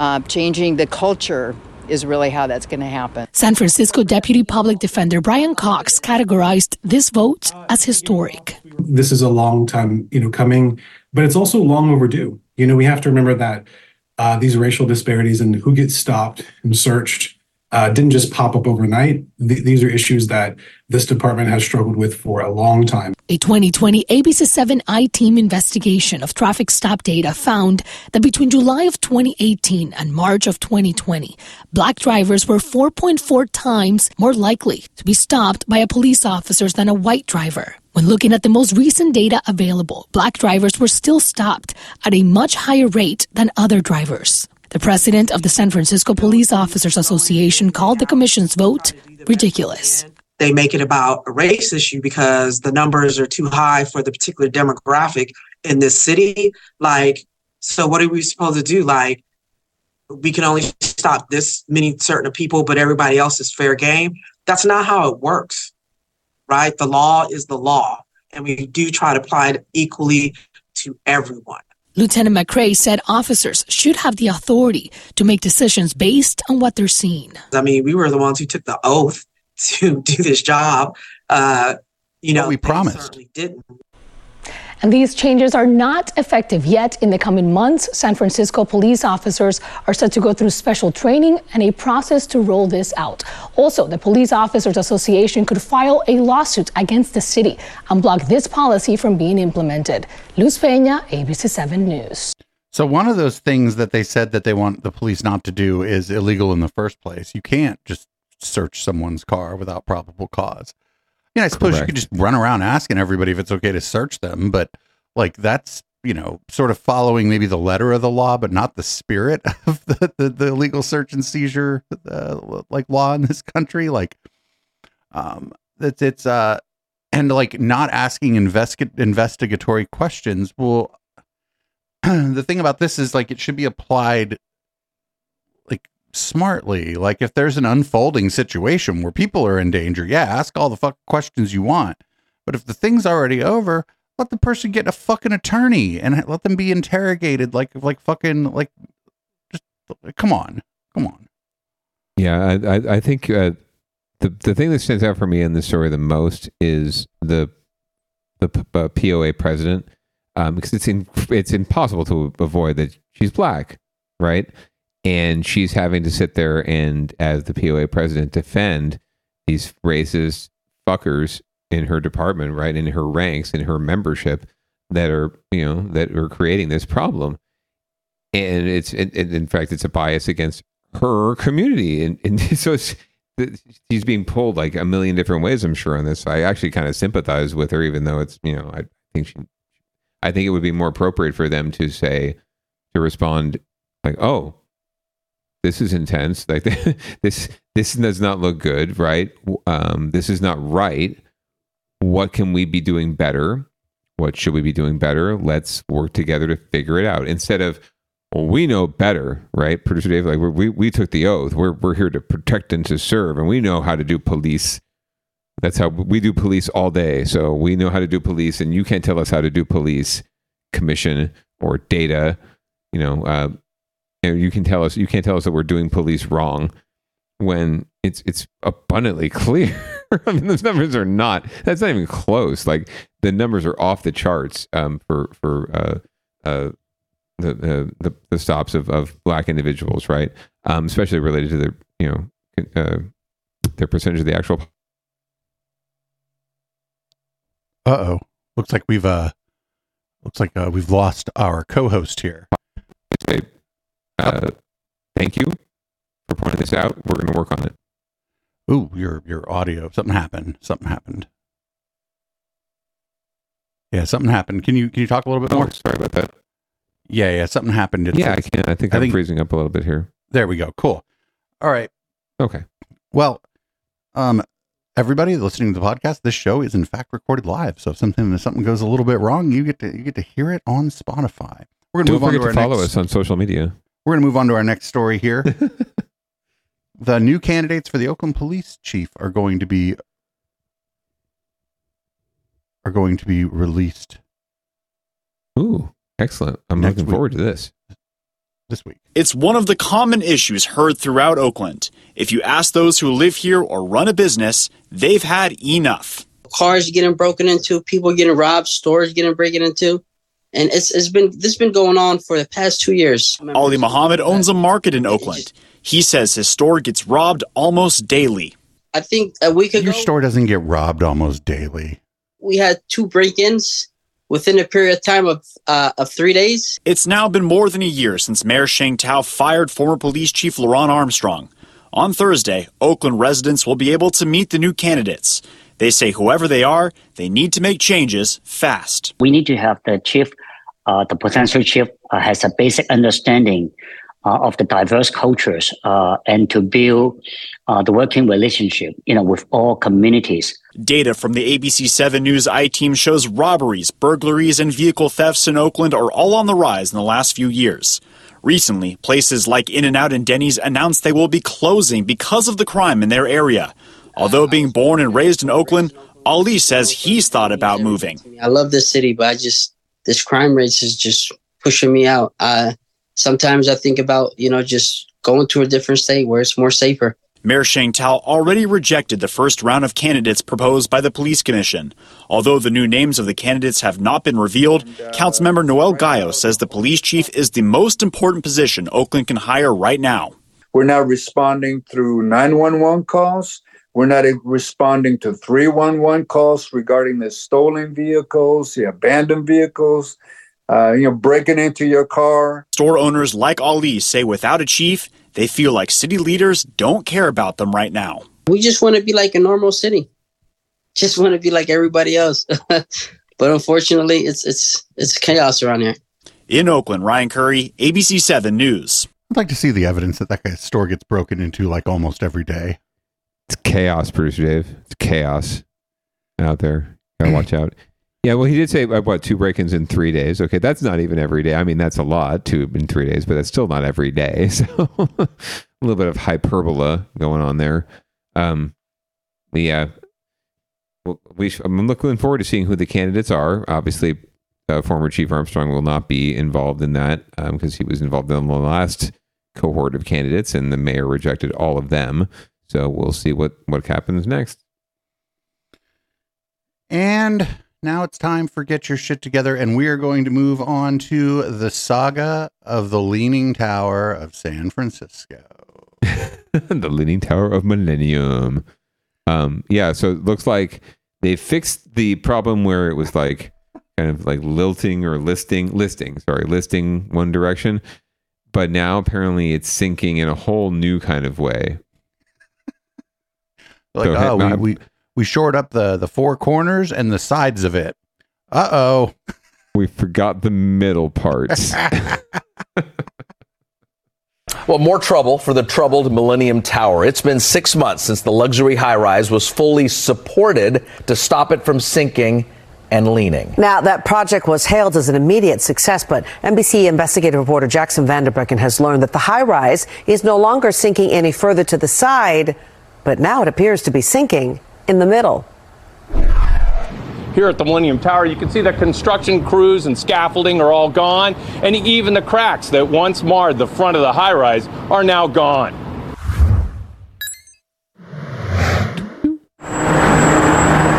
uh, changing the culture is really how that's going to happen. San Francisco Deputy Public Defender Brian Cox categorized this vote as historic. this is a long time, you know, coming, but it's also long overdue. You know, we have to remember that uh, these racial disparities and who gets stopped and searched uh, didn't just pop up overnight. Th- these are issues that this department has struggled with for a long time. A 2020 ABC 7 I team investigation of traffic stop data found that between July of 2018 and March of 2020, black drivers were 4.4 times more likely to be stopped by a police officer than a white driver. When looking at the most recent data available, black drivers were still stopped at a much higher rate than other drivers. The president of the San Francisco Police Officers Association called the commission's vote ridiculous. they make it about a race issue because the numbers are too high for the particular demographic in this city. Like, so what are we supposed to do? Like, we can only stop this many certain people, but everybody else is fair game. That's not how it works, right? The law is the law, and we do try to apply it equally to everyone. Lieutenant McCray said officers should have the authority to make decisions based on what they're seeing. I mean, we were the ones who took the oath to do this job. Uh, you know, we promised. certainly didn't. And these changes are not effective yet. In the coming months, San Francisco police officers are set to go through special training and a process to roll this out. Also, the Police Officers Association could file a lawsuit against the city and block this policy from being implemented. Luz Peña, ABC 7 News. So one of those things that they said that they want the police not to do is illegal in the first place. You can't just search someone's car without probable cause. Yeah, I suppose you could just run around asking everybody if it's okay to search them, but like that's you know sort of following maybe the letter of the law, but not the spirit of the the, the illegal search and seizure uh, like law in this country. Like, um, it's it's uh, and like not asking investi- investigatory questions. Well, the thing about this is like it should be applied smartly. Like if there's an unfolding situation where people are in danger, yeah, ask all the fuck questions you want. But if the thing's already over, let the person get a fucking attorney and let them be interrogated like like fucking like just come on. Come on. Yeah, I I, think uh, the the thing that stands out for me in this story the most is the the p- uh, POA president um, because it's in, it's impossible to avoid that she's black, right? And she's having to sit there and, as the POA president, defend these racist fuckers in her department, right, in her ranks, in her membership that are you know that are creating this problem. And it's it, it- in fact it's a bias against her community, and, and so she's being pulled like a million different ways. I'm sure on this. I actually kind of sympathize with her, even though it's you know I think she, I think it would be more appropriate for them to say to respond like, oh, this is intense. Like this this does not look good, right? Um, this is not right. What can we be doing better? What should we be doing better? Let's work together to figure it out instead of well, we know better, right? Producer Dave, like we we took the oath. We're we're here to protect and to serve, and we know how to do police. That's how we do police all day. So we know how to do police, and you can't tell us how to do police commission or data. You know, uh, and you can tell us you can't tell us that we're doing police wrong when it's it's abundantly clear. I mean, those numbers are not. That's not even close. Like the numbers are off the charts um, for for uh, uh, the, the the the stops of, of black individuals, right? Um, especially related to their you know uh, their percentage of the actual. Uh oh. Looks like we've uh looks like uh, we've lost our co-host here. Uh, thank you for pointing this out. We're going to work on it. Ooh, your your audio. Something happened. Something happened. Yeah, something happened. Can you can you talk a little bit more? Oh, Sorry about that. Yeah, yeah, something happened. It's- Yeah, I it's- can. I think I'm freezing up a little bit here. There we go. Cool. All right. Okay. Well, um, everybody listening to the podcast, this show is in fact recorded live. So if something if something goes a little bit wrong, you get to you get to hear it on Spotify. We're gonna Don't move on forget to to follow next, us on social media. We're gonna move on to our next story here. the new candidates for the Oakland Police Chief are going to be are going to be released Ooh, excellent! I'm Next looking week. forward to this. this week. It's one of the common issues heard throughout Oakland. If you ask those who live here or run a business, they've had enough. cars getting broken into, people getting robbed, stores getting broken into, and it's it's been this has been going on for the past two years. Ali Muhammad owns a market in Oakland. He says his store gets robbed almost daily. I think a week ago Your store doesn't get robbed almost daily. we had two break-ins within a period of time of uh, of three days. It's now been more than a year since Mayor Sheng Thao fired former police chief LeRonne Armstrong. On Thursday, Oakland residents will be able to meet the new candidates. They say whoever they are, they need to make changes fast. we need to have the chief, uh, the potential chief, uh, has a basic understanding uh, of the diverse cultures uh, and to build uh, the working relationship, you know, with all communities. Data from the ABC7 News I team shows robberies, burglaries, and vehicle thefts in Oakland are all on the rise in the last few years. Recently, places like In N Out and Denny's announced they will be closing because of the crime in their area. Although being born and raised in Oakland, Ali says he's thought about moving. I love this city, but I just this crime rate is just pushing me out. Uh, sometimes I think about you know just going to a different state where it's more safer. Mayor Sheng Thao already rejected the first round of candidates proposed by the police commission. Although the new names of the candidates have not been revealed, Councilmember Noel Gallo says the police chief is the most important position Oakland can hire right now. We're now responding through 911 calls. We're not responding to 311 calls regarding the stolen vehicles, the abandoned vehicles, uh, you know, breaking into your car. Store owners like Ali say without a chief, they feel like city leaders don't care about them right now. We just want to be like a normal city. Just want to be like everybody else. but unfortunately, it's it's it's chaos around here. In Oakland, Ryan Curry, ABC7 News. I'd like to see the evidence that that guy's store gets broken into like almost every day. It's chaos, producer Dave. It's chaos out there. Gotta watch out. Yeah, well, he did say uh, what two break-ins in three days. Okay, that's not even every day. I mean, that's a lot, two in three days, but that's still not every day. So a little bit of hyperbola going on there. Um, yeah, well, we sh- I'm looking forward to seeing who the candidates are. Obviously, uh, former Chief Armstrong will not be involved in that because he was involved in the last cohort of candidates, and the mayor rejected all of them. So we'll see what what happens next. And now it's time for Get Your Shit Together, and we are going to move on to the saga of the Leaning Tower of San Francisco. the Leaning Tower of Millennium. Um, yeah, so it looks like they fixed the problem where it was like kind of like lilting or listing, listing, sorry, listing one direction, but now apparently it's sinking in a whole new kind of way. Like, So, oh, hey, we, we we shored up the the four corners and the sides of it. Uh oh. We forgot the middle parts. Well, more trouble for the troubled Millennium Tower. It's been six months since the luxury high rise was fully supported to stop it from sinking and leaning. Now, that project was hailed as an immediate success, but NBC investigative reporter Jackson Van Derbeken has learned that the high rise is no longer sinking any further to the side, but now it appears to be sinking in the middle. Here at the Millennium Tower, you can see that construction crews and scaffolding are all gone, and even the cracks that once marred the front of the high rise are now gone.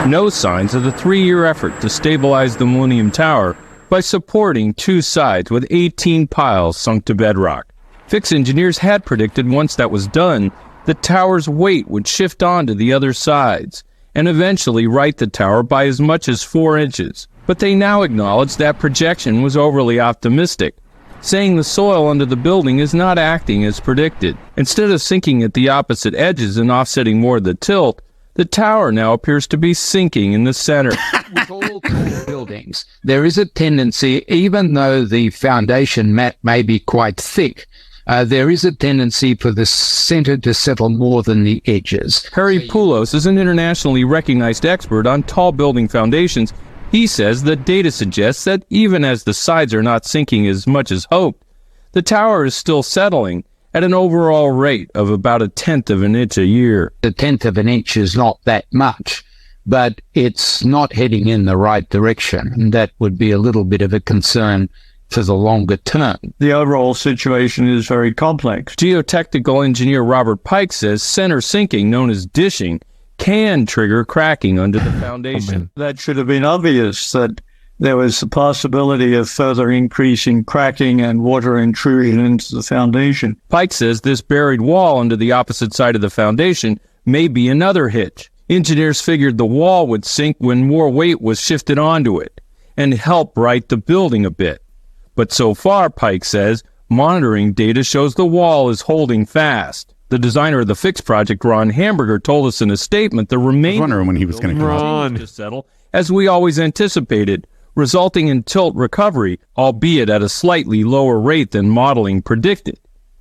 No signs of the three year effort to stabilize the Millennium Tower by supporting two sides with 18 piles sunk to bedrock. Fix engineers had predicted once that was done, the tower's weight would shift onto the other sides and eventually right the tower by as much as four inches. But they now acknowledge that projection was overly optimistic, saying the soil under the building is not acting as predicted. Instead of sinking at the opposite edges and offsetting more of the tilt, the tower now appears to be sinking in the center. buildings, there is a tendency, even though the foundation mat may be quite thick, uh, there is a tendency for the center to settle more than the edges. Harry Poulos is an internationally recognized expert on tall building foundations. He says the data suggests that even as the sides are not sinking as much as hoped, the tower is still settling at an overall rate of about a tenth of an inch a year. A tenth of an inch is not that much, but it's not heading in the right direction. And that would be a little bit of a concern for the longer term. The overall situation is very complex. Geotechnical engineer Robert Pyke says center sinking, known as dishing, can trigger cracking under the foundation. That should have been obvious that there was the possibility of further increasing cracking and water intrusion into the foundation. Pyke says this buried wall under the opposite side of the foundation may be another hitch. Engineers figured the wall would sink when more weight was shifted onto it and help right the building a bit. But so far, Pyke says, monitoring data shows the wall is holding fast. The designer of the Fix project, Ron Hamburger, told us in a statement the remaining wondering when he was going to come to settle, as we always anticipated, resulting in tilt recovery, albeit at a slightly lower rate than modeling predicted.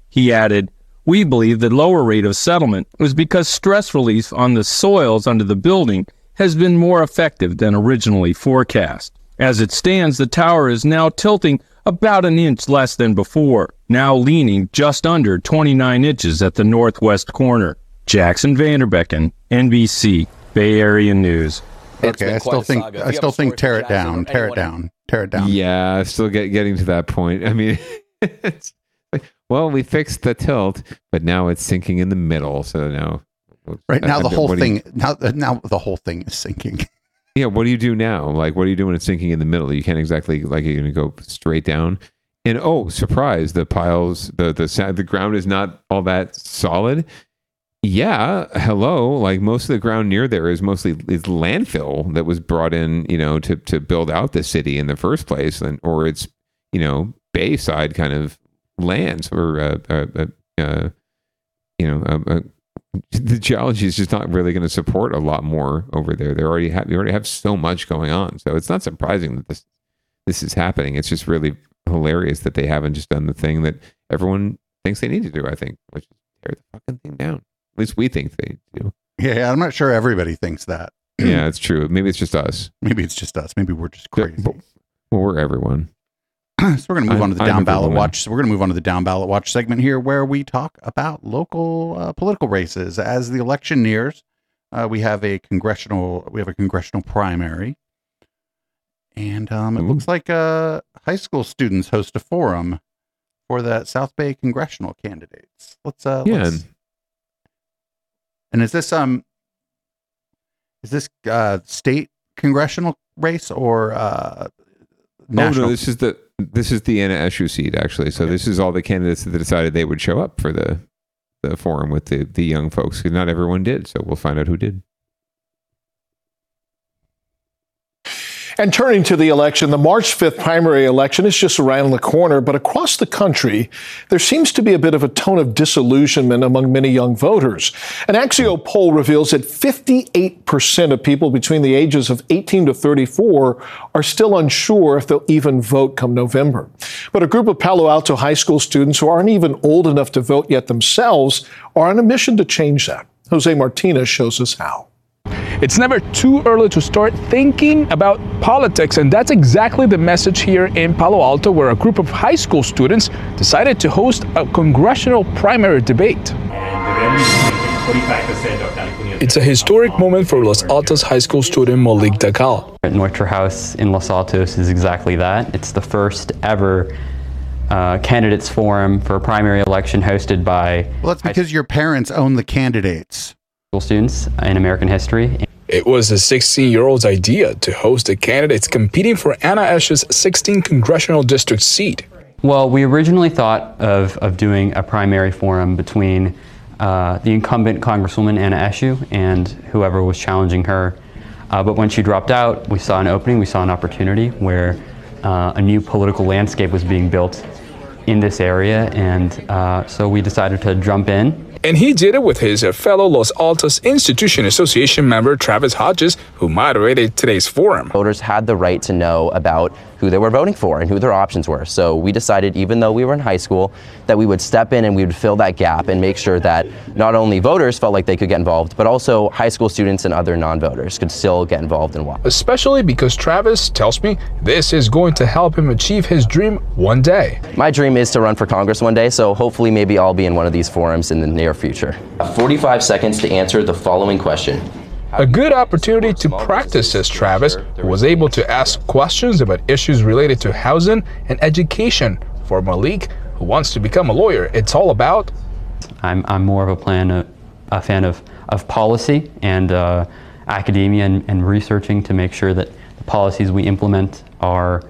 He added, We believe the lower rate of settlement was because stress relief on the soils under the building has been more effective than originally forecast. As it stands, the tower is now tilting about an inch less than before, now leaning just under 29 inches at the northwest corner. Jackson Van Derbeken, NBC, Bay Area News. Okay, I still think I still think tear it down, tear it down, tear it down. Yeah, still get, getting to that point. I mean, it's like, well, we fixed the tilt, but now it's sinking in the middle. So now, Right now, the Uh, whole what do you- thing now now the whole thing is sinking. yeah, what do you do now? Like, what do you do when it's sinking in the middle? You can't exactly like you're going to go straight down. And oh, surprise! The piles, the the the ground is not all that solid. Yeah, hello. Like most of the ground near there is mostly is landfill that was brought in, you know, to to build out the city in the first place, and or it's you know bayside kind of lands or uh, uh, uh, uh, you know the geology is just not really going to support a lot more over there. They already have you already have so much going on, so it's not surprising that this this is happening. It's just really hilarious that they haven't just done the thing that everyone thinks they need to do. I think, which is tear the fucking thing down. At least we think they do. Yeah, I'm not sure everybody thinks that. yeah, it's true. Maybe it's just us. Maybe it's just us. Maybe we're just crazy. Well, we're everyone. so we're going to move I'm- on to the I'm down ballot watch. So we're going to move on to the down ballot watch segment here, where we talk about local uh, political races as the election nears. Uh, we have a congressional. We have a congressional primary, and um, it looks like uh, high school students host a forum for the South Bay congressional candidates. Let's uh, Yeah. let's- and is this um, is this uh state congressional race or uh Oh no, this is the this is the Anna Eshoo seat actually. So this is all the candidates that decided they would show up for the the forum with the the young folks. Not everyone did, so we'll find out who did. And turning to the election, the March 5th primary election is just around the corner, but across the country, there seems to be a bit of a tone of disillusionment among many young voters. An Axio poll reveals that 58% of people between the ages of 18 to 34 are still unsure if they'll even vote come November. But a group of Palo Alto high school students who aren't even old enough to vote yet themselves are on a mission to change that. Jose Martinez shows us how. It's never too early to start thinking about politics, and that's exactly the message here in Palo Alto, where a group of high school students decided to host a congressional primary debate. It's a historic moment for Los Altos high school student Malik Dakal. Neutra House in Los Altos is exactly that. It's the first ever uh, candidates forum for a primary election hosted by Well, that's because your parents own the candidates. school students in American history. It was a 16 year old's idea to host the candidates competing for Anna Eshoo's 16 congressional district seat. Well, we originally thought of, of doing a primary forum between uh, the incumbent Congresswoman Anna Eshoo and whoever was challenging her. Uh, but when she dropped out, we saw an opening, we saw an opportunity where uh, a new political landscape was being built in this area, and uh, so we decided to jump in And he did it with his uh, fellow Los Altos Institution Association member Travis Hodges, who moderated today's forum. Voters had the right to know about who they were voting for and who their options were. So we decided, even though we were in high school, that we would step in and we would fill that gap and make sure that not only voters felt like they could get involved, but also high school students and other non voters could still get involved and watch. Especially because Travis tells me this is going to help him achieve his dream one day. My dream is to run for Congress one day, so hopefully, maybe I'll be in one of these forums in the near future. 45 seconds to answer the following question. A good opportunity to practice, says Travis, who was able to ask questions about issues related to housing and education. For Malik, who wants to become a lawyer, it's all about I'm, I'm more of a plan, a, a fan of, of policy and uh, academia and, and researching to make sure that the policies we implement are,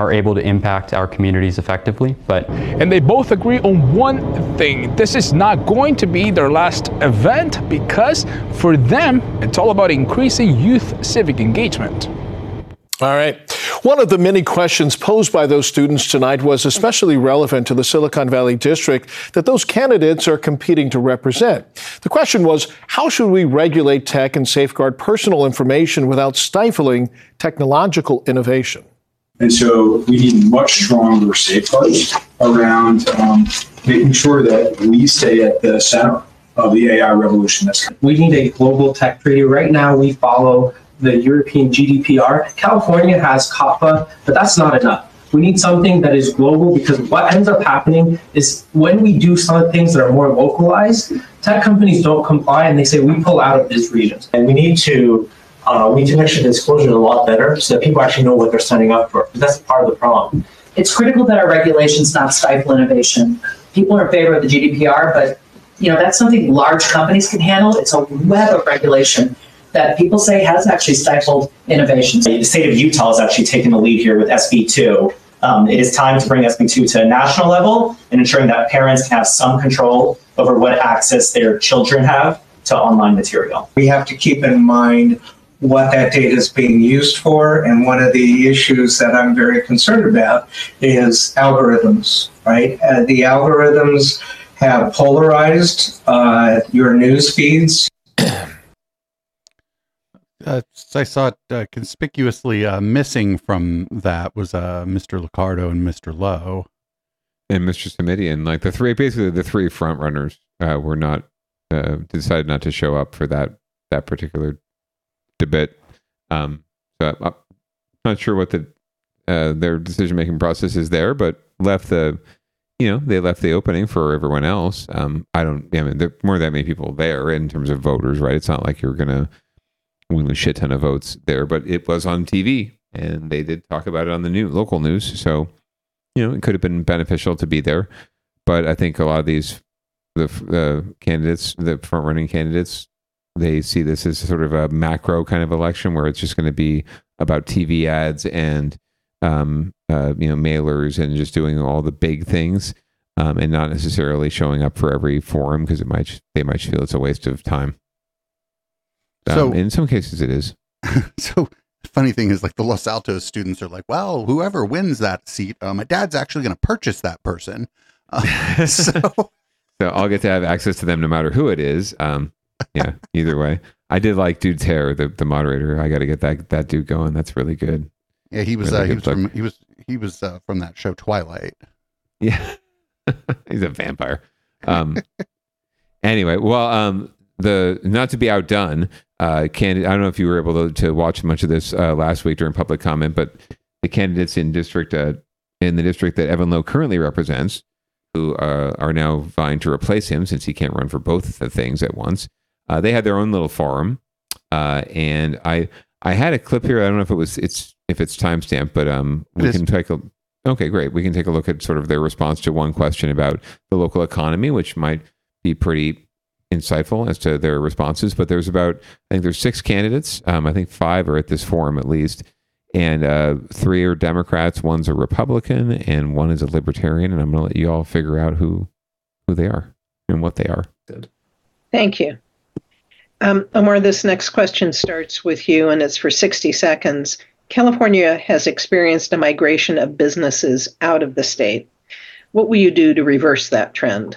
are able to impact our communities effectively. But And they both agree on one thing this is not going to be their last event because for them, it's all about increasing youth civic engagement. All right. One of the many questions posed by those students tonight was especially relevant to the Silicon Valley district that those candidates are competing to represent. The question was how should we regulate tech and safeguard personal information without stifling technological innovation? And so we need much stronger safeguards around um, making sure that we stay at the center of the AI revolution that's. We need a global tech treaty. Right now, we follow the European GDPR. California has COPPA, but that's not enough. We need something that is global because what ends up happening is when we do some things that are more localized, tech companies don't comply and they say we pull out of this region. And we need to uh, we need to make sure the disclosure is a lot better so that people actually know what they're signing up for. That's part of the problem. It's critical that our regulations not stifle innovation. People are in favor of the GDPR, but you know that's something large companies can handle. It's a web of regulation that people say has actually stifled innovation. The state of Utah is actually taking the lead here with SB2. Um, it is time to bring SB2 to a national level and ensuring that parents can have some control over what access their children have to online material. We have to keep in mind what that data is being used for. And one of the issues that I'm very concerned about is algorithms, right? Uh, the algorithms have polarized uh, your news feeds. Uh, I saw it uh, conspicuously uh, missing from that was uh, Mr. Liccardo and Mr. Low. and Mr. Simitian, like the three, basically the three front runners, uh, were not uh, decided not to show up for that that particular a bit. Um, so I'm not sure what the uh, their decision making process is there, but left the you know they left the opening for everyone else. Um, I don't. I mean, there weren't that many people there in terms of voters, right? It's not like you're gonna win a shit ton of votes there, but it was on TV and they did talk about it on the new local news. So you know, it could have been beneficial to be there. But I think a lot of these the the candidates, the front running candidates, they see this as sort of a macro kind of election where it's just going to be about TV ads and um, uh, you know mailers and just doing all the big things, um, and not necessarily showing up for every forum because it might they might feel it's a waste of time. Um, So- in some cases, it is. so funny thing is like the Los Altos students are like, well, whoever wins that seat, uh, my dad's actually going to purchase that person. Uh, so So I'll get to have access to them no matter who it is. Um, yeah, either way. I did like Dude's hair, the, the moderator. I got to get that that dude going. That's really good. yeah, he was Really uh, he was from he was he was uh, from that show Twilight. Yeah, he's a vampire. Um, anyway, well, um, the not to be outdone, uh, candidate. I don't know if you were able to, to watch much of this uh, last week during public comment, but the candidates in district uh, in the district that Evan Low currently represents, who uh, are now vying to replace him since he can't run for both the things at once. Uh, they had their own little forum, uh, and I I had a clip here. I don't know if it was it's if it's timestamped, but um, It we is. can take a okay, great. We can take a look at sort of their response to one question about the local economy, which might be pretty insightful as to their responses. But there's about I think there's six candidates. Um, I think five are at this forum at least, and uh, three are Democrats, one's a Republican, and one is a Libertarian. And I'm going to let you all figure out who who they are and what they are. Thank you. Um, Omar, this next question starts with you and it's for 60 seconds. California has experienced a migration of businesses out of the state. What will you do to reverse that trend?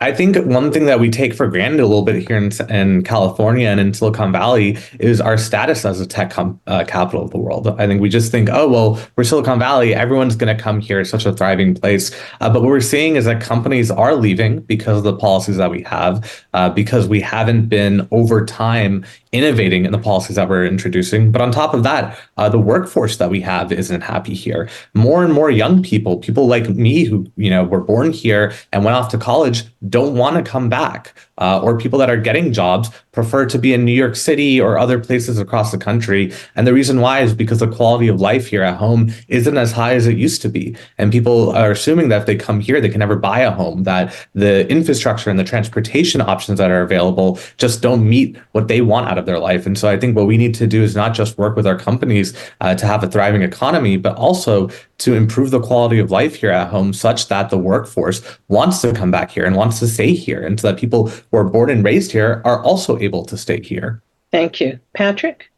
I think one thing that we take for granted a little bit here in, in California and in Silicon Valley is our status as a tech com, uh, capital of the world. I think we just think, oh, well, we're Silicon Valley. Everyone's going to come here. It's such a thriving place. Uh, but what we're seeing is that companies are leaving because of the policies that we have, uh, because we haven't been over time innovating in the policies that we're introducing. But on top of that, uh, the workforce that we have isn't happy here. More and more young people, people like me who you know were born here and went off to college, don't want to come back. Uh, or people that are getting jobs prefer to be in New York City or other places across the country. And the reason why is because the quality of life here at home isn't as high as it used to be. And people are assuming that if they come here, they can never buy a home, that the infrastructure and the transportation options that are available just don't meet what they want out of their life. And so I think what we need to do is not just work with our companies uh, to have a thriving economy, but also to improve the quality of life here at home such that the workforce wants to come back here and wants to stay here. And so that people who are born and raised here are also able to stay here. Thank you. Patrick?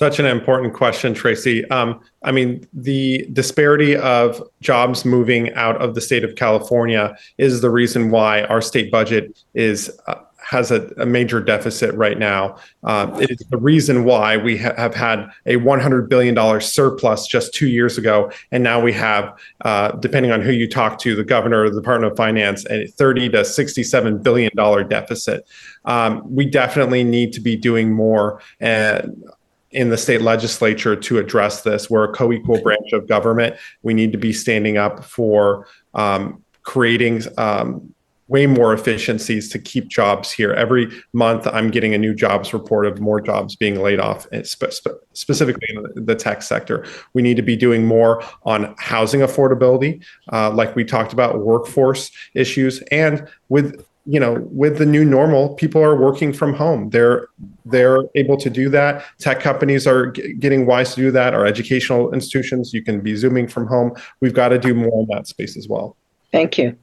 Such an important question, Tracy. Um, I mean, the disparity of jobs moving out of the state of California is the reason why our state budget is uh, has a, a major deficit right now. Uh, it is the reason why we ha- have had a 100 billion dollar surplus just two years ago, and now we have, uh, depending on who you talk to, the governor or the Department of Finance, a 30 to 67 billion dollar deficit. Um, we definitely need to be doing more. And in the state legislature to address this. We're a co-equal branch of government. We need to be standing up for um, creating um, way more efficiencies to keep jobs here. Every month, I'm getting a new jobs report of more jobs being laid off, spe- specifically in the tech sector. We need to be doing more on housing affordability, uh, like we talked about, workforce issues, and with you know with the new normal people are working from home they're they're able to do that tech companies are g- getting wise to do that our educational institutions you can be zooming from home we've got to do more in that space as well Thank you.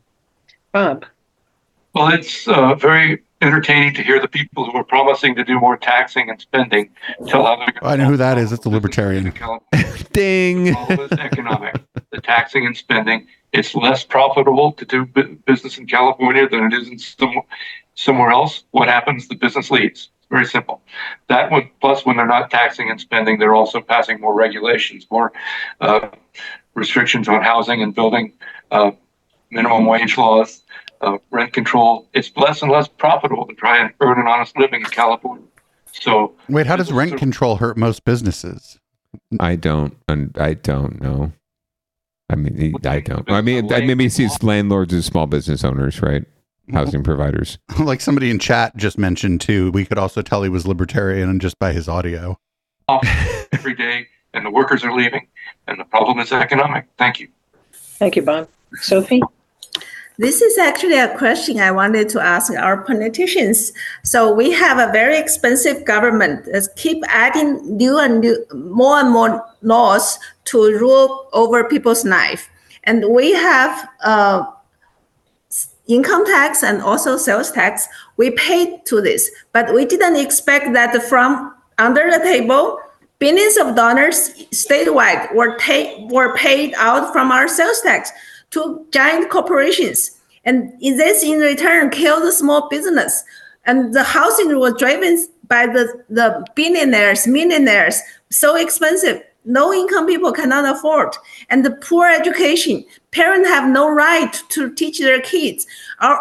Bob? Well, it's uh, very entertaining to hear the people who are promising to do more taxing and spending tell how they're I know who that is. It's a libertarian. Ding. all of economic. The taxing and spending. It's less profitable to do business in California than it is in some, somewhere else. What happens? The business leaves. Very simple. That one, plus when they're not taxing and spending, they're also passing more regulations, more uh, restrictions on housing and building. Uh, minimum wage laws, uh, rent control. It's less and less profitable to try and earn an honest living in California. So Wait, how does rent control hurt most businesses? I don't. and I don't know. I mean, I don't. I mean, I maybe sees landlords as small business owners, right? Housing providers. like somebody in chat just mentioned too, we could also tell he was libertarian just by his audio. every day, and the workers are leaving, and the problem is economic. Thank you. Thank you, Bob. Sophie? This is actually a question I wanted to ask our politicians. So we have a very expensive government that keep adding new and new, more and more laws to rule over people's life. And we have uh, income tax and also sales tax. We paid to this, but we didn't expect that from under the table, billions of dollars statewide were, ta- were paid out from our sales tax to giant corporations. And this, in return, killed the small business. And the housing was driven by the, the billionaires, millionaires, so expensive. No income people cannot afford. And the poor education, parents have no right to teach their kids. Our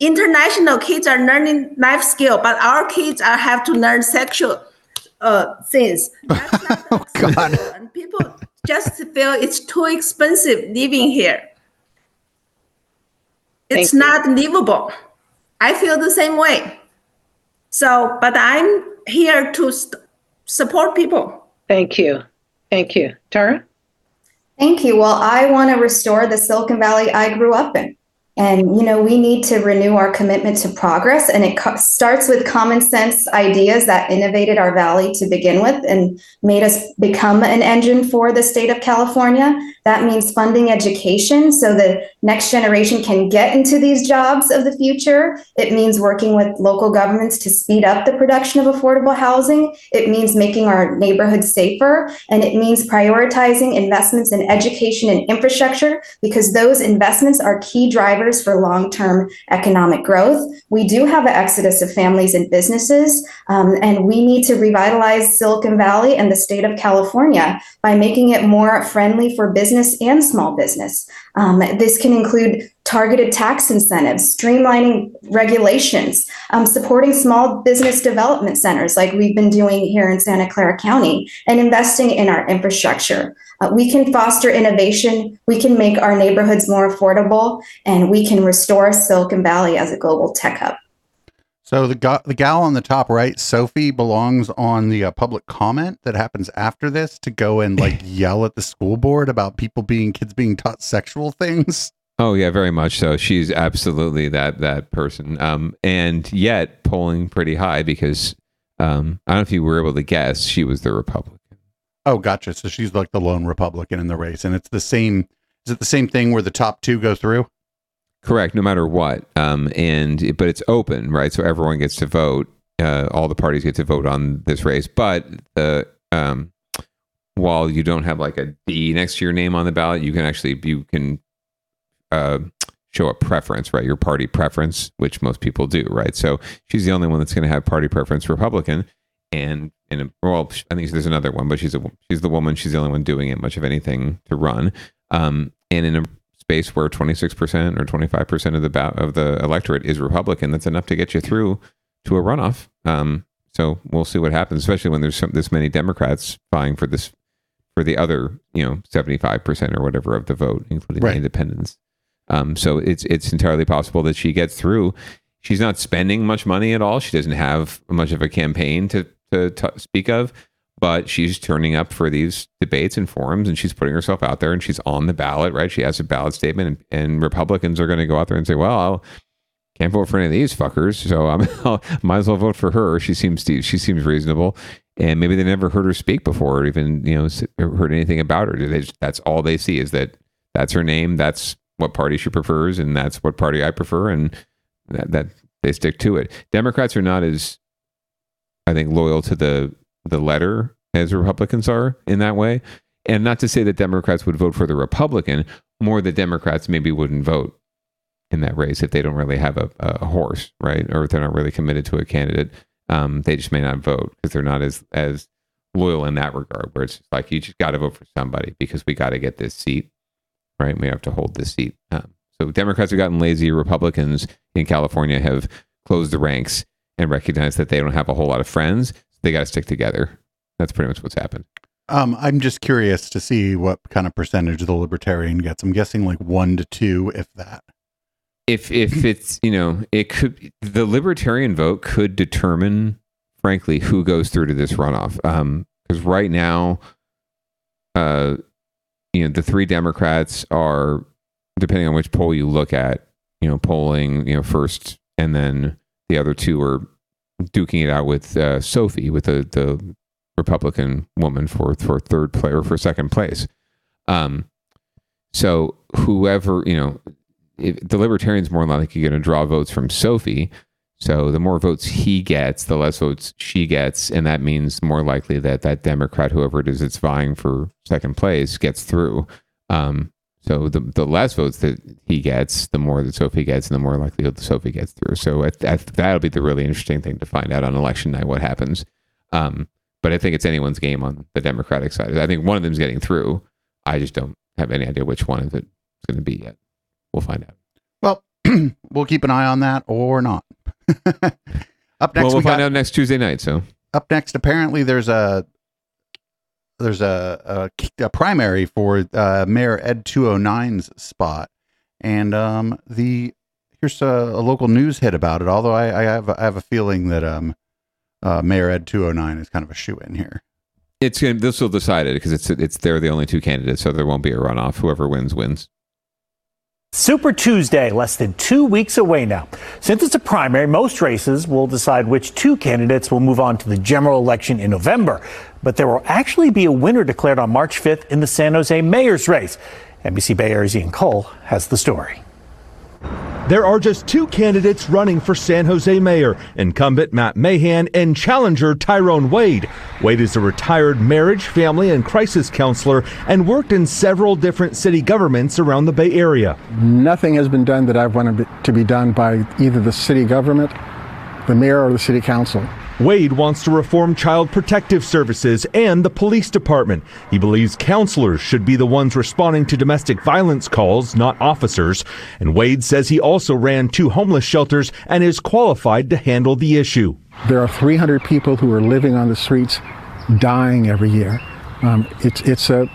international kids are learning life skill, but our kids are have to learn sexual uh, things. oh God! And people just feel it's too expensive living here. It's not livable. I feel the same way. So, but I'm here to st- support people. Thank you. Thank you. Tara? Thank you. Well, I want to restore the Silicon Valley I grew up in. And, you know, we need to renew our commitment to progress. And it co- starts with common sense ideas that innovated our valley to begin with and made us become an engine for the state of California. That means funding education so the next generation can get into these jobs of the future. It means working with local governments to speed up the production of affordable housing. It means making our neighborhoods safer. And it means prioritizing investments in education and infrastructure because those investments are key drivers for long term economic growth. We do have an exodus of families and businesses, um, and we need to revitalize Silicon Valley and the state of California by making it more friendly for business and small business. Um, this can include targeted tax incentives, streamlining regulations, um, supporting small business development centers like we've been doing here in Santa Clara County, and investing in our infrastructure. Uh, we can foster innovation, we can make our neighborhoods more affordable, and we can restore Silicon Valley as a global tech hub. So the ga- the gal on the top right, Sophie, belongs on the uh, public comment that happens after this to go and like yell at the school board about people being kids being taught sexual things. Oh yeah, very much so. She's absolutely that that person. Um, and yet polling pretty high because um, I don't know if you were able to guess, she was the Republican. Oh, gotcha. So she's like the lone Republican in the race, and it's the same. Is it the same thing where the top two go through? Correct, no matter what. Um, and but it's open, right? So everyone gets to vote. Uh, all the parties get to vote on this race, but the um, while you don't have like a D next to your name on the ballot, you can actually you can uh, show a preference, right? Your party preference, which most people do, right? So she's the only one that's going to have party preference Republican, and and well, I think there's another one, but she's a she's the woman. She's the only one doing it much of anything to run. Um, and in a space where 26% or 25% of the ba- of the electorate is Republican, that's enough to get you through to a runoff. Um, so we'll see what happens, especially when there's some, this many Democrats vying for this for the other, you know, 75% or whatever of the vote, including Right. the independents. Um, so it's it's entirely possible that she gets through. She's not spending much money at all. She doesn't have much of a campaign to to t- speak of, but she's turning up for these debates and forums, and she's putting herself out there, and she's on the ballot. Right? She has a ballot statement, and, and Republicans are going to go out there and say, "Well, I'll, can't vote for any of these fuckers, so I'm might as well vote for her." She seems to, she seems reasonable, and maybe they never heard her speak before, or even you know heard anything about her. They that's all they see is that that's her name, that's what party she prefers, and that's what party I prefer, and that, that they stick to it. Democrats are not as, I think, loyal to the the letter as Republicans are in that way. And not to say that Democrats would vote for the Republican, more that Democrats maybe wouldn't vote in that race if they don't really have a, a horse, right? Or if they're not really committed to a candidate. Um, they just may not vote because they're not as as loyal in that regard. Where it's like you just got to vote for somebody because we got to get this seat, right? We have to hold this seat. Um, So Democrats have gotten lazy. Republicans in California have closed the ranks and recognized that they don't have a whole lot of friends. They got to stick together. That's pretty much what's happened. Um, I'm just curious to see what kind of percentage the libertarian gets. I'm guessing like one to two, if that. If if it's you know it could the libertarian vote could determine frankly who goes through to this runoff. Um, because right now, uh, you know the three Democrats are depending on which poll you look at, you know, polling you know first, and then the other two are duking it out with uh, Sophie with the the Republican woman for for third place or for second place. Um, so whoever you know, the Libertarians more likely going to draw votes from Sophie. So the more votes he gets, the less votes she gets, and that means more likely that that Democrat, whoever it is that's vying for second place, gets through. Um, so the the less votes that he gets, the more that Sophie gets, and the more likely that Sophie gets through. So at, at, that'll be the really interesting thing to find out on election night what happens. Um, but I think it's anyone's game on the Democratic side. I think one of them's getting through. I just don't have any idea which one of it's going to be yet. We'll find out. Well, we'll keep an eye on that or not. Up next, well, we'll we find got- out next Tuesday night. So Up next, apparently there's a there's a a, a primary for uh, Mayor Ed 209's spot, and um, the here's a, a local news hit about it. Although I, I have I have a feeling that um, uh, Mayor Ed 209 is kind of a shoe in here. it's. This will decide it because it's it's they're the only two candidates, so there won't be a runoff. Whoever wins wins. Super Tuesday, less than two weeks away now. Since it's a primary, most races will decide which two candidates will move on to the general election in November. But there will actually be a winner declared on March 5th in the San Jose mayor's race. NBC Bay Area's Ian Cull has the story. There are just two candidates running for San Jose mayor incumbent Matt Mahan and challenger Tyrone Wade. Wade is a retired marriage, family, and crisis counselor and worked in several different city governments around the Bay Area. Nothing has been done that I've wanted to be done by either the city government, the mayor, or the city council. Wade wants to reform child protective services and the police department. He believes counselors should be the ones responding to domestic violence calls, not officers. And Wade says he also ran two homeless shelters and is qualified to handle the issue. There are 300 people who are living on the streets, dying every year. Um, it's it's a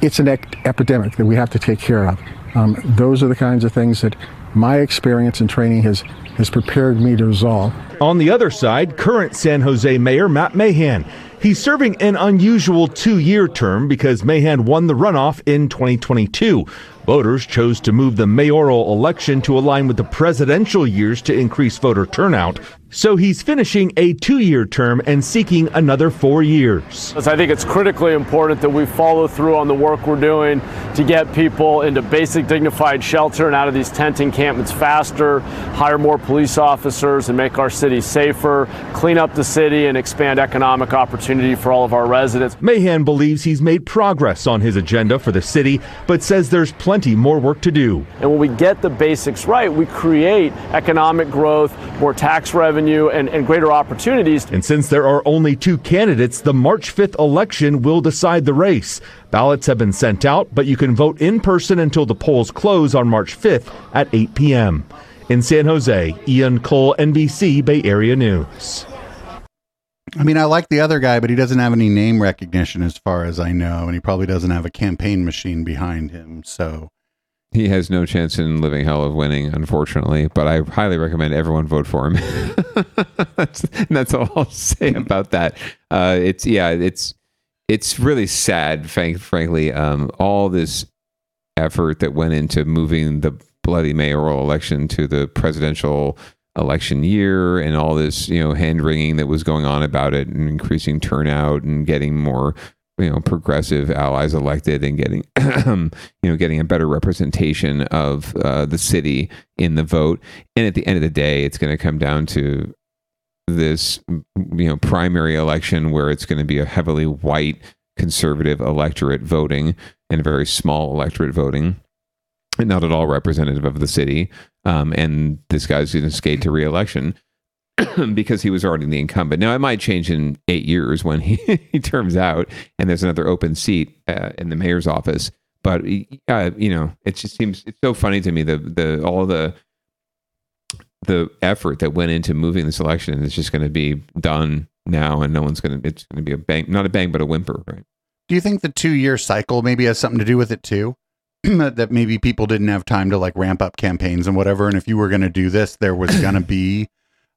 it's an ec- epidemic that we have to take care of. Um, those are the kinds of things that my experience and training has has prepared me to resolve. On the other side, current San Jose Mayor Matt Mahan. He's serving an unusual two year term because Mahan won the runoff in 2022. Voters chose to move the mayoral election to align with the presidential years to increase voter turnout. So he's finishing a two year term and seeking another four years. I think it's critically important that we follow through on the work we're doing to get people into basic dignified shelter and out of these tent encampments faster, hire more police officers and make our city safer, clean up the city and expand economic opportunity for all of our residents. Mahan believes he's made progress on his agenda for the city, but says there's plenty more work to do. And when we get the basics right, we create economic growth, more tax revenue, and, and greater opportunities. And since there are only two candidates, the March 5th election will decide the race. Ballots have been sent out, but you can vote in person until the polls close on March 5th at 8 p.m. In San Jose, Ian Cull, NBC Bay Area News. I mean, I like the other guy, but he doesn't have any name recognition as far as I know, and he probably doesn't have a campaign machine behind him. So He has no chance in living hell of winning, unfortunately. But I highly recommend everyone vote for him. that's, that's all I'll say about that. Uh, it's yeah, it's it's really sad, frank, frankly. Um, all this effort that went into moving the bloody mayoral election to the presidential election year, and all this you know hand wringing that was going on about it, and increasing turnout, and getting more you know progressive allies elected and getting you know getting a better representation of uh, the city in the vote. And at the end of the day it's going to come down to this you know primary election where it's going to be a heavily white conservative electorate voting and a very small electorate voting not at all representative of the city um, and this guy's going to skate to reelection because he was already the incumbent. Now it might change in eight years when he, he terms out and there's another open seat uh, in the mayor's office. but uh, you know, it just seems it's so funny to me the the all the the effort that went into moving this election is just going to be done now, and no one's going to. It's going to be a bang, not a bang, but a whimper, right? Do you think the two year cycle maybe has something to do with it too? that maybe people didn't have time to like ramp up campaigns and whatever. And if you were going to do this, there was going to be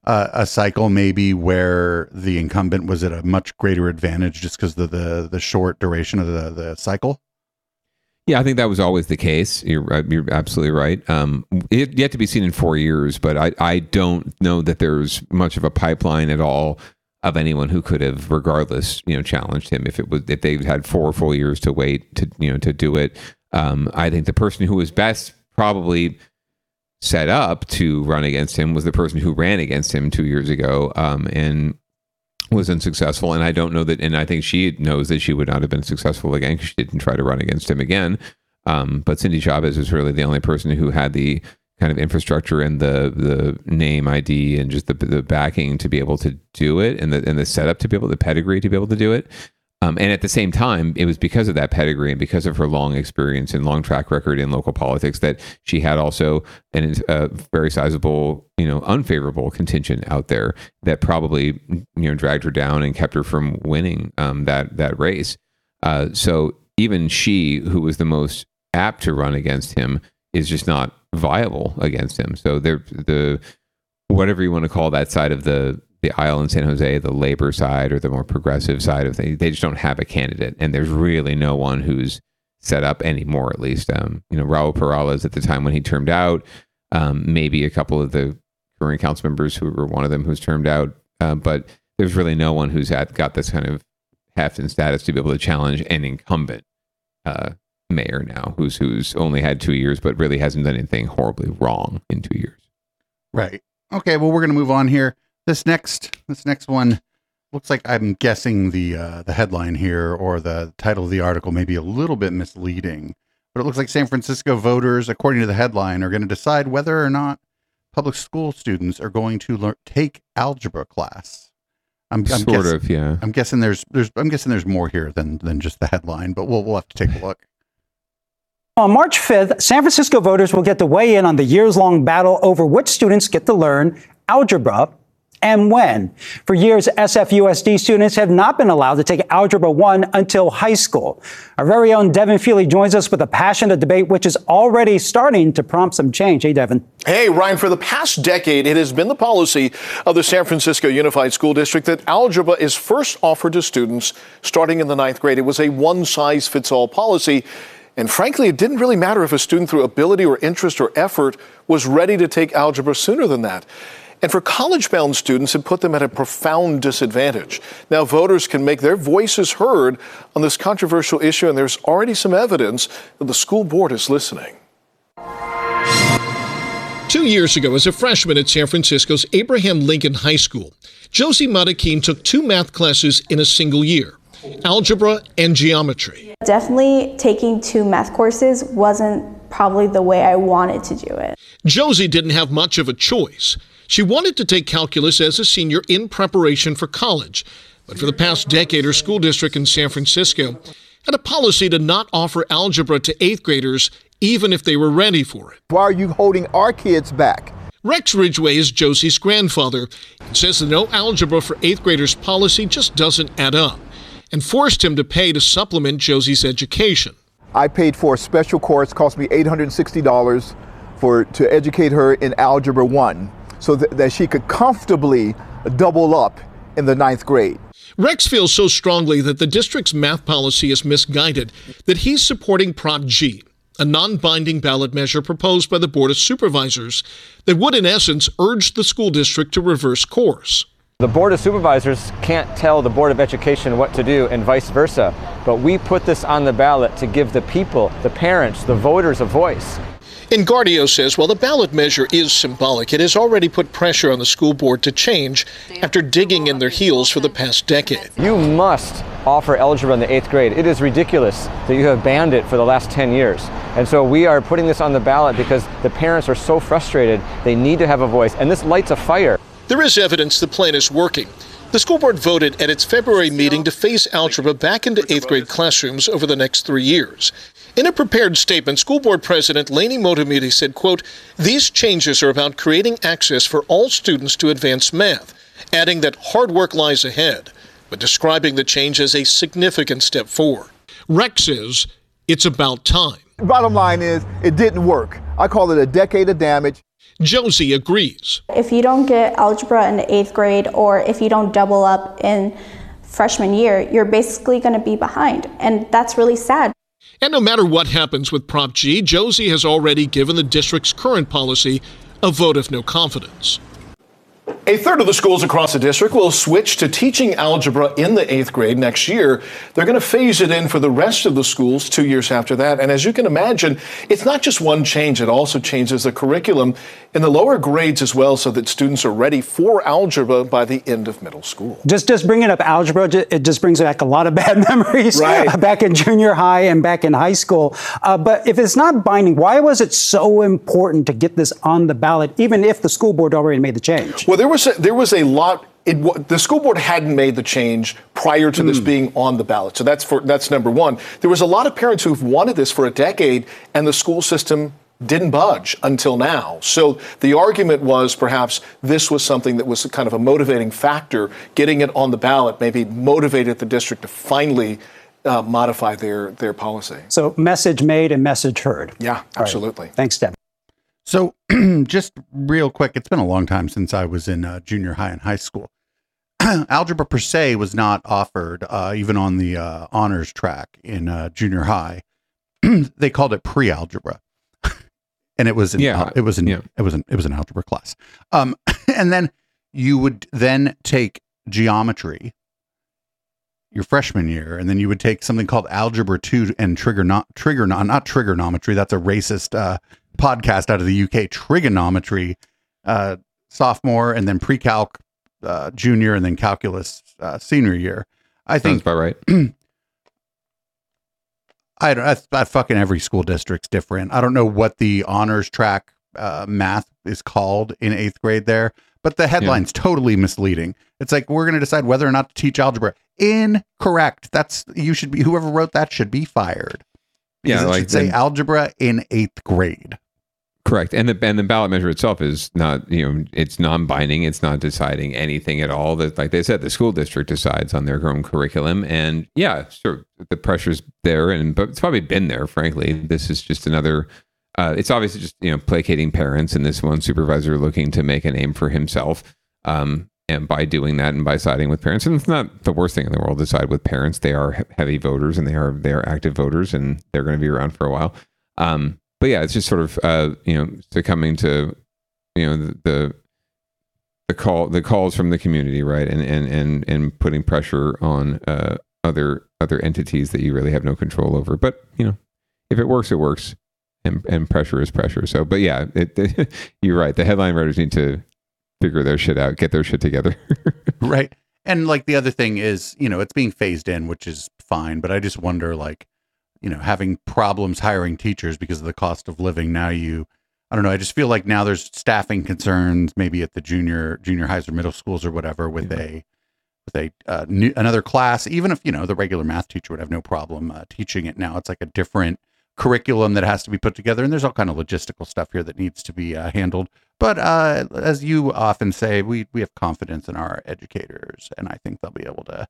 uh, a cycle maybe where the incumbent was at a much greater advantage just because of the the short duration of the the cycle. Yeah, I think that was always the case. You're you're absolutely right. Um, it yet to be seen in four years, but I I don't know that there's much of a pipeline at all of anyone who could have, regardless, you know, challenged him if it was if they had four full years to wait to you know to do it. Um, I think the person who was best probably set up to run against him was the person who ran against him two years ago um, and was unsuccessful. And I don't know that, and I think she knows that she would not have been successful again because she didn't try to run against him again. Um, but Cindy Chavez was really the only person who had the kind of infrastructure and the the name ID and just the the backing to be able to do it and the and the setup to be able the pedigree to be able to do it. Um, and at the same time, it was because of that pedigree and because of her long experience and long track record in local politics that she had also an, a very sizable, you know, unfavorable contingent out there that probably, you know, dragged her down and kept her from winning um, that that race. Uh, so even she, who was the most apt to run against him, is just not viable against him. So they're the whatever you want to call that side of the the aisle in San Jose, the labor side or the more progressive side of things, they just don't have a candidate, and there's really no one who's set up anymore. At least, um, you know, Raul Peralez at the time when he termed out, um, maybe a couple of the current council members who were one of them who's termed out, uh, but there's really no one who's had got this kind of heft and status to be able to challenge an incumbent uh, mayor now, who's who's only had two years, but really hasn't done anything horribly wrong in two years. Right. Okay. Well, we're going to move on here. This next this next one looks like I'm guessing the uh, the headline here or the title of the article may be a little bit misleading, but it looks like San Francisco voters, according to the headline, are going to decide whether or not public school students are going to learn take algebra class. I'm, I'm sort guessing, of, yeah. I'm guessing there's there's I'm guessing there's more here than than just the headline, but we'll we'll have to take a look. On March 5th, San Francisco voters will get to weigh in on the years long battle over which students get to learn algebra and when. For years, SFUSD students have not been allowed to take Algebra 1 until high school. Our very own Devin Fehely joins us with a passionate debate which is already starting to prompt some change. Hey, Devin. Hey, Ryan, for the past decade, it has been the policy of the San Francisco Unified School District that algebra is first offered to students starting in the ninth grade. It was a one size fits all policy. And frankly, it didn't really matter if a student, through ability or interest or effort, was ready to take algebra sooner than that and for college bound students, it put them at a profound disadvantage. Now, voters can make their voices heard on this controversial issue, and there's already some evidence that the school board is listening. Two years ago, as a freshman at San Francisco's Abraham Lincoln High School, Josie Matakin took two math classes in a single year algebra and geometry. Definitely taking two math courses wasn't probably the way I wanted to do it. Josie didn't have much of a choice. She wanted to take calculus as a senior in preparation for college, but for the past decade, her school district in San Francisco had a policy to not offer algebra to eighth graders, even if they were ready for it. Why are you holding our kids back? Rex Ridgway is Josie's grandfather and says the no algebra for eighth graders policy just doesn't add up and forced him to pay to supplement Josie's education. I paid for a special course, cost me $860 for to educate her in Algebra 1 so that, that she could comfortably double up in the ninth grade. Rex feels so strongly that the district's math policy is misguided that he's supporting Prop G, a non binding ballot measure proposed by the Board of Supervisors that would, in essence, urge the school district to reverse course. The Board of Supervisors can't tell the Board of Education what to do and vice versa, but we put this on the ballot to give the people, the parents, the voters a voice. Engardio says while the ballot measure is symbolic, it has already put pressure on the school board to change after digging in their heels for the past decade. You must offer algebra in the eighth grade. It is ridiculous that you have banned it for the last 10 years. And so we are putting this on the ballot because the parents are so frustrated. They need to have a voice, and this lights a fire. There is evidence the plan is working. The school board voted at its February meeting to phase algebra back into eighth grade classrooms over the next three years. In a prepared statement, school board president Lainie Motamedi said, quote, These changes are about creating access for all students to advanced math, adding that hard work lies ahead, but describing the change as a significant step forward. Rex says it's about time. Bottom line is, it didn't work. I call it a decade of damage. Josie agrees. If you don't get algebra in the eighth grade, or if you don't double up in freshman year, you're basically going to be behind. And that's really sad. And no matter what happens with Prop G, Josie has already given the district's current policy a vote of no confidence. A third of the schools across the district will switch to teaching algebra in the eighth grade next year. They're going to phase it in for the rest of the schools two years after that. And as you can imagine, it's not just one change, it also changes the curriculum in the lower grades as well so that students are ready for algebra by the end of middle school. Just just bringing up algebra, it just brings back a lot of bad memories Right. back in junior high and back in high school. Uh, but if it's not binding, why was it so important to get this on the ballot, even if the school board already made the change? Well, there was a, there was a lot. It, the school board hadn't made the change prior to this being on the ballot, so that's for that's number one. There was a lot of parents who've wanted this for a decade, and the school system didn't budge until now. So the argument was perhaps this was something that was kind of a motivating factor. Getting it on the ballot maybe motivated the district to finally uh, modify their their policy. So message made and message heard. Yeah, All right. absolutely. Thanks, Deb. So, just real quick, it's been a long time since I was in uh, junior high and high school. Algebra per se was not offered uh, even on the uh, honors track in uh, junior high. they called it pre-algebra, and it was an, Yeah, it was an, yeah. it was an, it was an algebra class. Um, and then you would then take geometry your freshman year, and then you would take something called Algebra Two and trigger not trigger not not trigonometry. That's a racist uh, podcast out of the UK. Trigonometry, uh, sophomore, and then pre-calc uh, junior, and then calculus uh, senior year. I Sounds think about right. I don't. I, I fucking every school district's different. I don't know what the honors track uh, math is called in eighth grade there, but the headline's totally misleading. It's like we're going to decide whether or not to teach algebra. Incorrect. That's you should be. Whoever wrote that should be fired. Because Yeah, it like should say then- algebra in eighth grade. Correct, and the and the ballot measure itself is not you know it's non-binding. It's not deciding anything at all. That like they said, the school district decides on their own curriculum, and yeah, sure, the pressure's there, and but it's probably been there. Frankly, this is just another. Uh, it's obviously just you know placating parents, and this one supervisor looking to make a name for himself. Um, and by doing that, and by siding with parents, and it's not the worst thing in the world to side with parents. They are heavy voters, and they are they are active voters, and they're going to be around for a while. Um, but yeah, it's just sort of uh, you know succumbing to you know the, the the call the calls from the community, right, and and and and putting pressure on uh, other other entities that you really have no control over. But you know, if it works, it works, and and pressure is pressure. So, but yeah, it, you're right. The headline writers need to figure their shit out, get their shit together. right. And like the other thing is, you know, it's being phased in, which is fine. But I just wonder, like, you know, having problems hiring teachers because of the cost of living. Now you, I don't know. I just feel like now there's staffing concerns, maybe at the junior junior highs or middle schools or whatever, with a with a uh, new, another class. Even if you know the regular math teacher would have no problem uh, teaching it. Now it's like a different curriculum that has to be put together, and there's all kind of logistical stuff here that needs to be uh, handled. But uh, as you often say, we we have confidence in our educators, and I think they'll be able to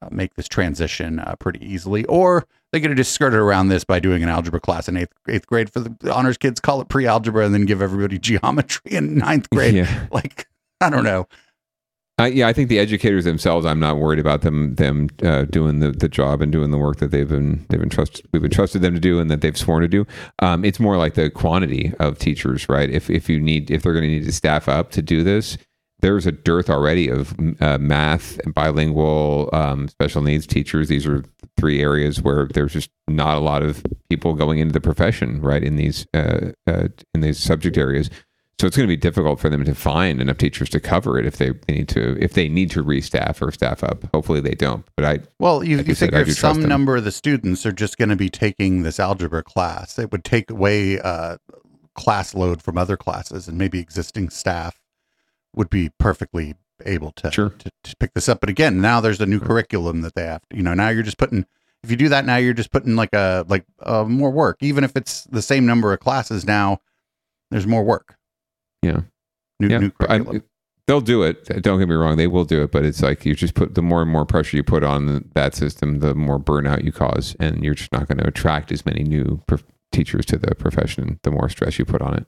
uh, make this transition uh, pretty easily. Or they could have just skirted around this by doing an algebra class in eighth eighth grade for the honors kids, call it pre-algebra, and then give everybody geometry in ninth grade. Yeah. Like I don't know. I, yeah, I think the educators themselves. I'm not worried about them them uh, doing the, the job and doing the work that they've been they've been trusted we've been trusted them to do and that they've sworn to do. Um, it's more like the quantity of teachers, right? If if you need if they're going to need to staff up to do this, there's a dearth already of uh, math, bilingual, um, special needs teachers. These are three areas where there's just not a lot of people going into the profession, right? In these uh, uh, in these subject areas. So it's going to be difficult for them to find enough teachers to cover it if they need to if they need to restaff or staff up. Hopefully they don't. But I Well, you, like you figure if some number of the students are just going to be taking this algebra class, it would take away uh, class load from other classes, and maybe existing staff would be perfectly able to, to to pick this up. But again, now there's a new curriculum that they have. To, you know, now you're just putting. If If you do that now, you're just putting like a like uh, more work. Even if it's the same number of classes now, there's more work. Yeah. New, yeah, new I- they'll do it. Don't get me wrong; they will do it. But it's like you just put the more and more pressure you put on that system, the more burnout you cause, and you're just not going to attract as many new prof- teachers to the profession. The more stress you put on it.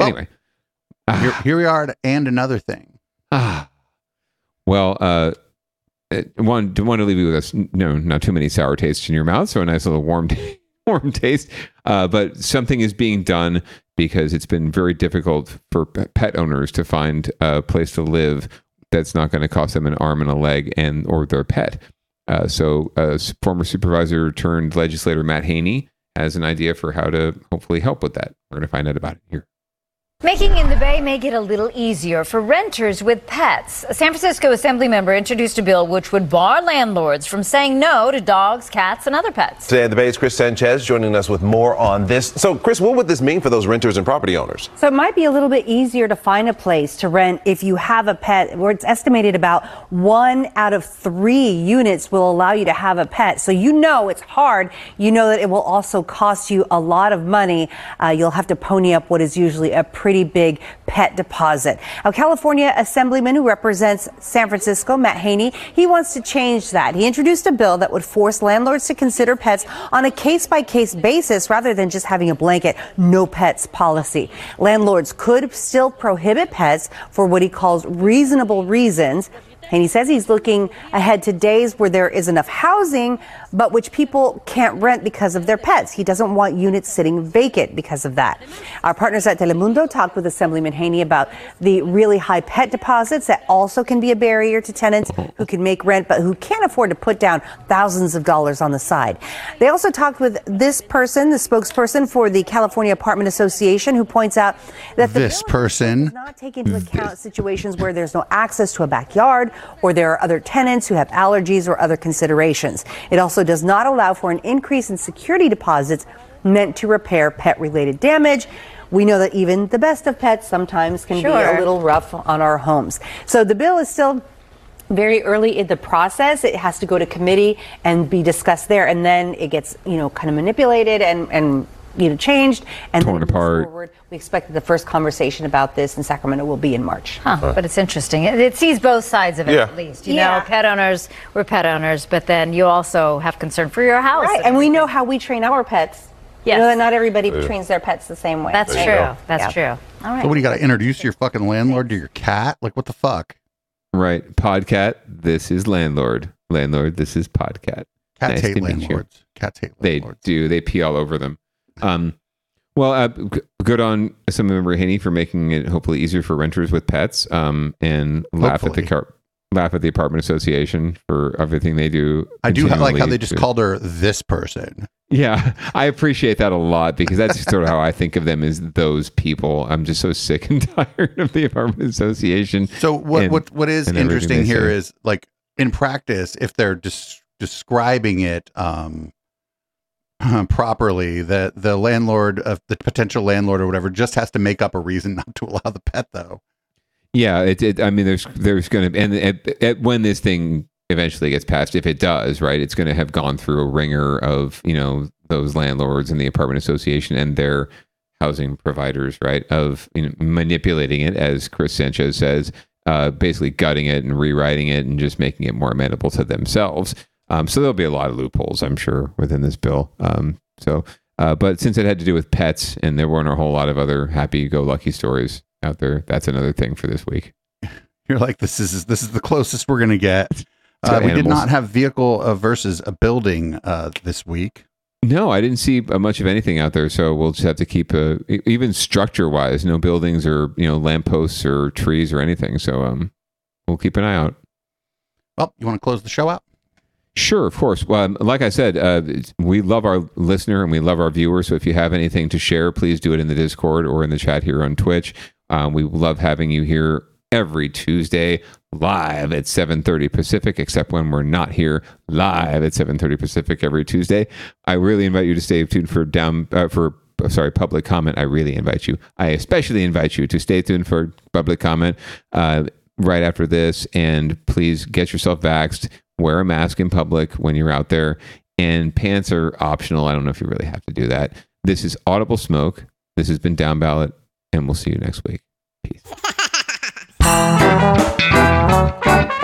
anyway, here, here we are, and another thing. Ah, well, uh, one want to leave you with us. No, not too many sour tastes in your mouth. So a nice little warm, warm taste. Uh, but something is being done because it's been very difficult for pet owners to find a place to live that's not going to cost them an arm and a leg and or their pet. Uh, so, uh, former supervisor turned legislator Matt Haney has an idea for how to hopefully help with that. We're going to find out about it here. Making in the Bay make it a little easier for renters with pets. A San Francisco Assembly member introduced a bill which would bar landlords from saying no to dogs, cats, and other pets. Today in the Bay is Chris Sanchez joining us with more on this. So, Chris, what would this mean for those renters and property owners? So it might be a little bit easier to find a place to rent if you have a pet, where it's estimated about one out of three units will allow you to have a pet. So you know it's hard. You know that it will also cost you a lot of money. Uh, you'll have to pony up what is usually a pretty big pet deposit. Now, California Assemblyman who represents San Francisco, Matt Haney, he wants to change that. He introduced a bill that would force landlords to consider pets on a case by case basis rather than just having a blanket no pets policy. Landlords could still prohibit pets for what he calls reasonable reasons. And he says he's looking ahead to days where there is enough housing, but which people can't rent because of their pets. He doesn't want units sitting vacant because of that. Our partners at Telemundo talked with Assemblyman Haney about the really high pet deposits that also can be a barrier to tenants who can make rent, but who can't afford to put down thousands of dollars on the side. They also talked with this person, the spokesperson for the California Apartment Association, who points out that the This person. not take into account situations where there's no access to a backyard or there are other tenants who have allergies or other considerations. It also does not allow for an increase in security deposits meant to repair pet related damage. We know that even the best of pets sometimes can be a little rough on our homes. So the bill is still very early in the process. It has to go to committee and be discussed there, and then it gets you know kind of manipulated and and you know changed and Torn then it moves apart. forward. We expect the first conversation about this in Sacramento will be in March. Huh, but it's interesting. It, it sees both sides of it, Yeah. at least. You Yeah. know, pet owners, we're pet owners, but then you also have concern for your house. Right, and we know how we train our pets. Yes. You know not everybody Yeah. trains their pets the same way. That's Right? true. That's Yeah. true. All right. So what do you got to introduce your fucking landlord to your cat? Like what the fuck? Right. Podcat, this is landlord. Landlord, this is podcat. Cats hate to meet you. landlords. Cats hate They do. They pee all over them. Um, well, uh, g- good on some member Haney for making it hopefully easier for renters with pets. Um, and laugh at the car- laugh at the apartment association for everything they do. I do ha- like how they just to- called her this person. Yeah, I appreciate that a lot because that's sort of how I think of them as those people. I'm just so sick and tired of the apartment association. So what and- what what is interesting here say. is like in practice, if they're des- describing it um, properly, that the landlord of the potential landlord or whatever just has to make up a reason not to allow the pet, though. Yeah, it, it. I mean, there's there's to and when this thing eventually gets passed, if it does, right, it's going to have gone through a ringer of you know those landlords and the apartment association and their housing providers, right, of you know, manipulating it, as Chris Sanchez says, uh, basically gutting it and rewriting it and just making it more amenable to themselves. Um, so there'll be a lot of loopholes, I'm sure, within this bill. Um, so, uh, but since it had to do with pets and there weren't a whole lot of other happy-go-lucky stories out there, that's another thing for this week. You're like, this is this is the closest we're gonna get. Uh, we did not have vehicle uh, versus a building uh, this week. No, I didn't see uh, much of anything out there, so we'll just have to keep uh, e- even structure-wise, no buildings or you know lampposts or trees or anything. So um, we'll keep an eye out. Well, you want to close the show out? Sure, of course. Well, um, like I said, uh, we love our listener and we love our viewers. So if you have anything to share, please do it in the Discord or in the chat here on Twitch. Um, we love having you here every Tuesday live at 7:30 Pacific, except when we're not here live at 7:30 Pacific every Tuesday. I really invite you to stay tuned for down uh, for uh, sorry public comment. I really invite you. I especially invite you to stay tuned for public comment. Uh, right after this and please get yourself vaxxed wear a mask in public when you're out there, and pants are optional. I don't know if you really have to do that. This is Audible Smoke. This has been Down Ballot, and we'll see you next week. It's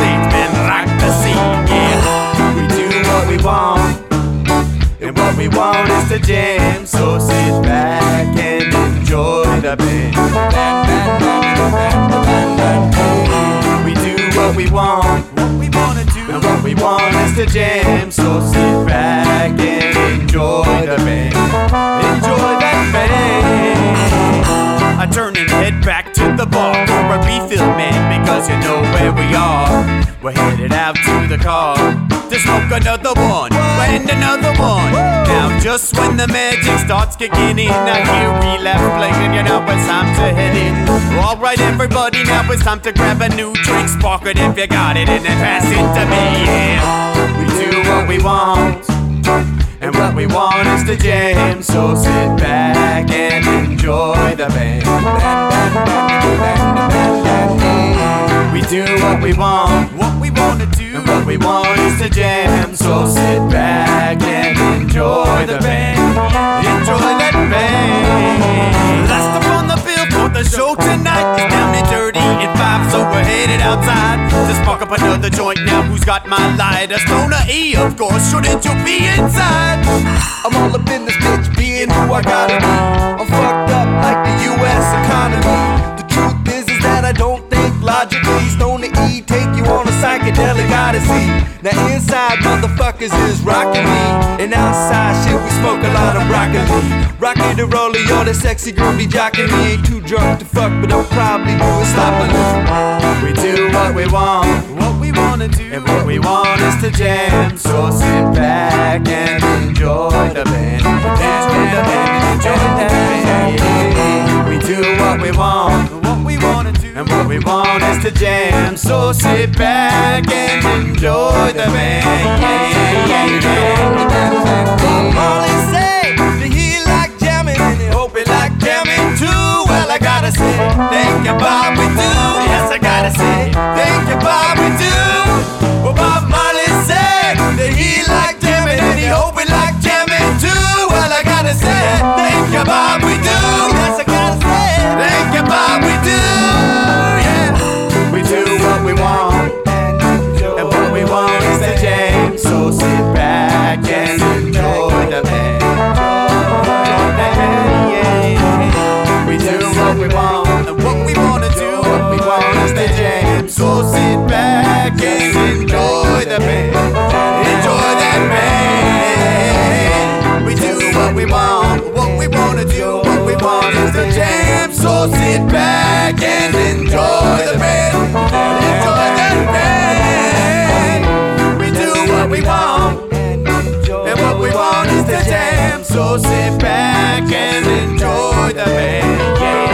man, rock the yeah. We do what we want, and what we want is to jam. So sit back and enjoy the band. We do what we want, what we wanna do, and what we want is to jam. So sit back and enjoy the band. Enjoy that band. I turn and head back to the bar for a refill, man, because you know where we are. We're headed out to the car to smoke another one and another one. Now, just when the magic starts kicking in, I hear relapse playing. And you know it's time to head in. All right, everybody, now it's time to grab a new drink, spark it if you got it, and then pass it to me. Yeah, we do what we want. And what we want is to jam, so sit back and enjoy the band. We do what we want, what we wanna do, and what we want is to jam, so sit back and enjoy the band. Enjoy that band. On the the show tonight is down and dirty at five, so we're headed outside to spark up another joint. Now who's got my lighter? Stoner E, of course. Shouldn't you be inside? I'm all up in this bitch, being who I gotta be. I'm fucked up like the U.S. economy. The truth is, is that I don't think logically. Stoner E take you on a psychedelic odyssey. Now inside motherfuckers is rocking me, and outside shit we smoke a lot of broccoli. Rocky the roller, yo, that sexy girl be jocking me. Ain't too drunk to fuck, but I'm probably doing sloppily. We do what we want, what we wanna do, and what we want is to jam. So sit back and enjoy the band, enjoy the band, enjoy the band. We do what we want, wanna do, and what we want is to jam. So sit back and enjoy the band. Yeah, yeah, yeah. Bob Marley say that he like jamming and he hope he like jamming too. Well, I gotta say, thank you, Bob, we do. Yes, I gotta say, thank you, Bob, we do. Well, Bob Marley said that he like jamming and he hope he like jamming. Gotta say, thank you, Bob, we do. Yes, I gotta say, thank you, Bob, we do. Yeah, we do what we want, and what we want is to jam. So sit back and enjoy the band. The. We do what we want, and what we wanna do, what we want is to jam. So sit back and enjoy the band. we want, what we wanna do, what we want is the jam. So sit back and enjoy the band. Enjoy the band. We do what we want, and what we want is the jam. So sit back and enjoy the band. Yeah.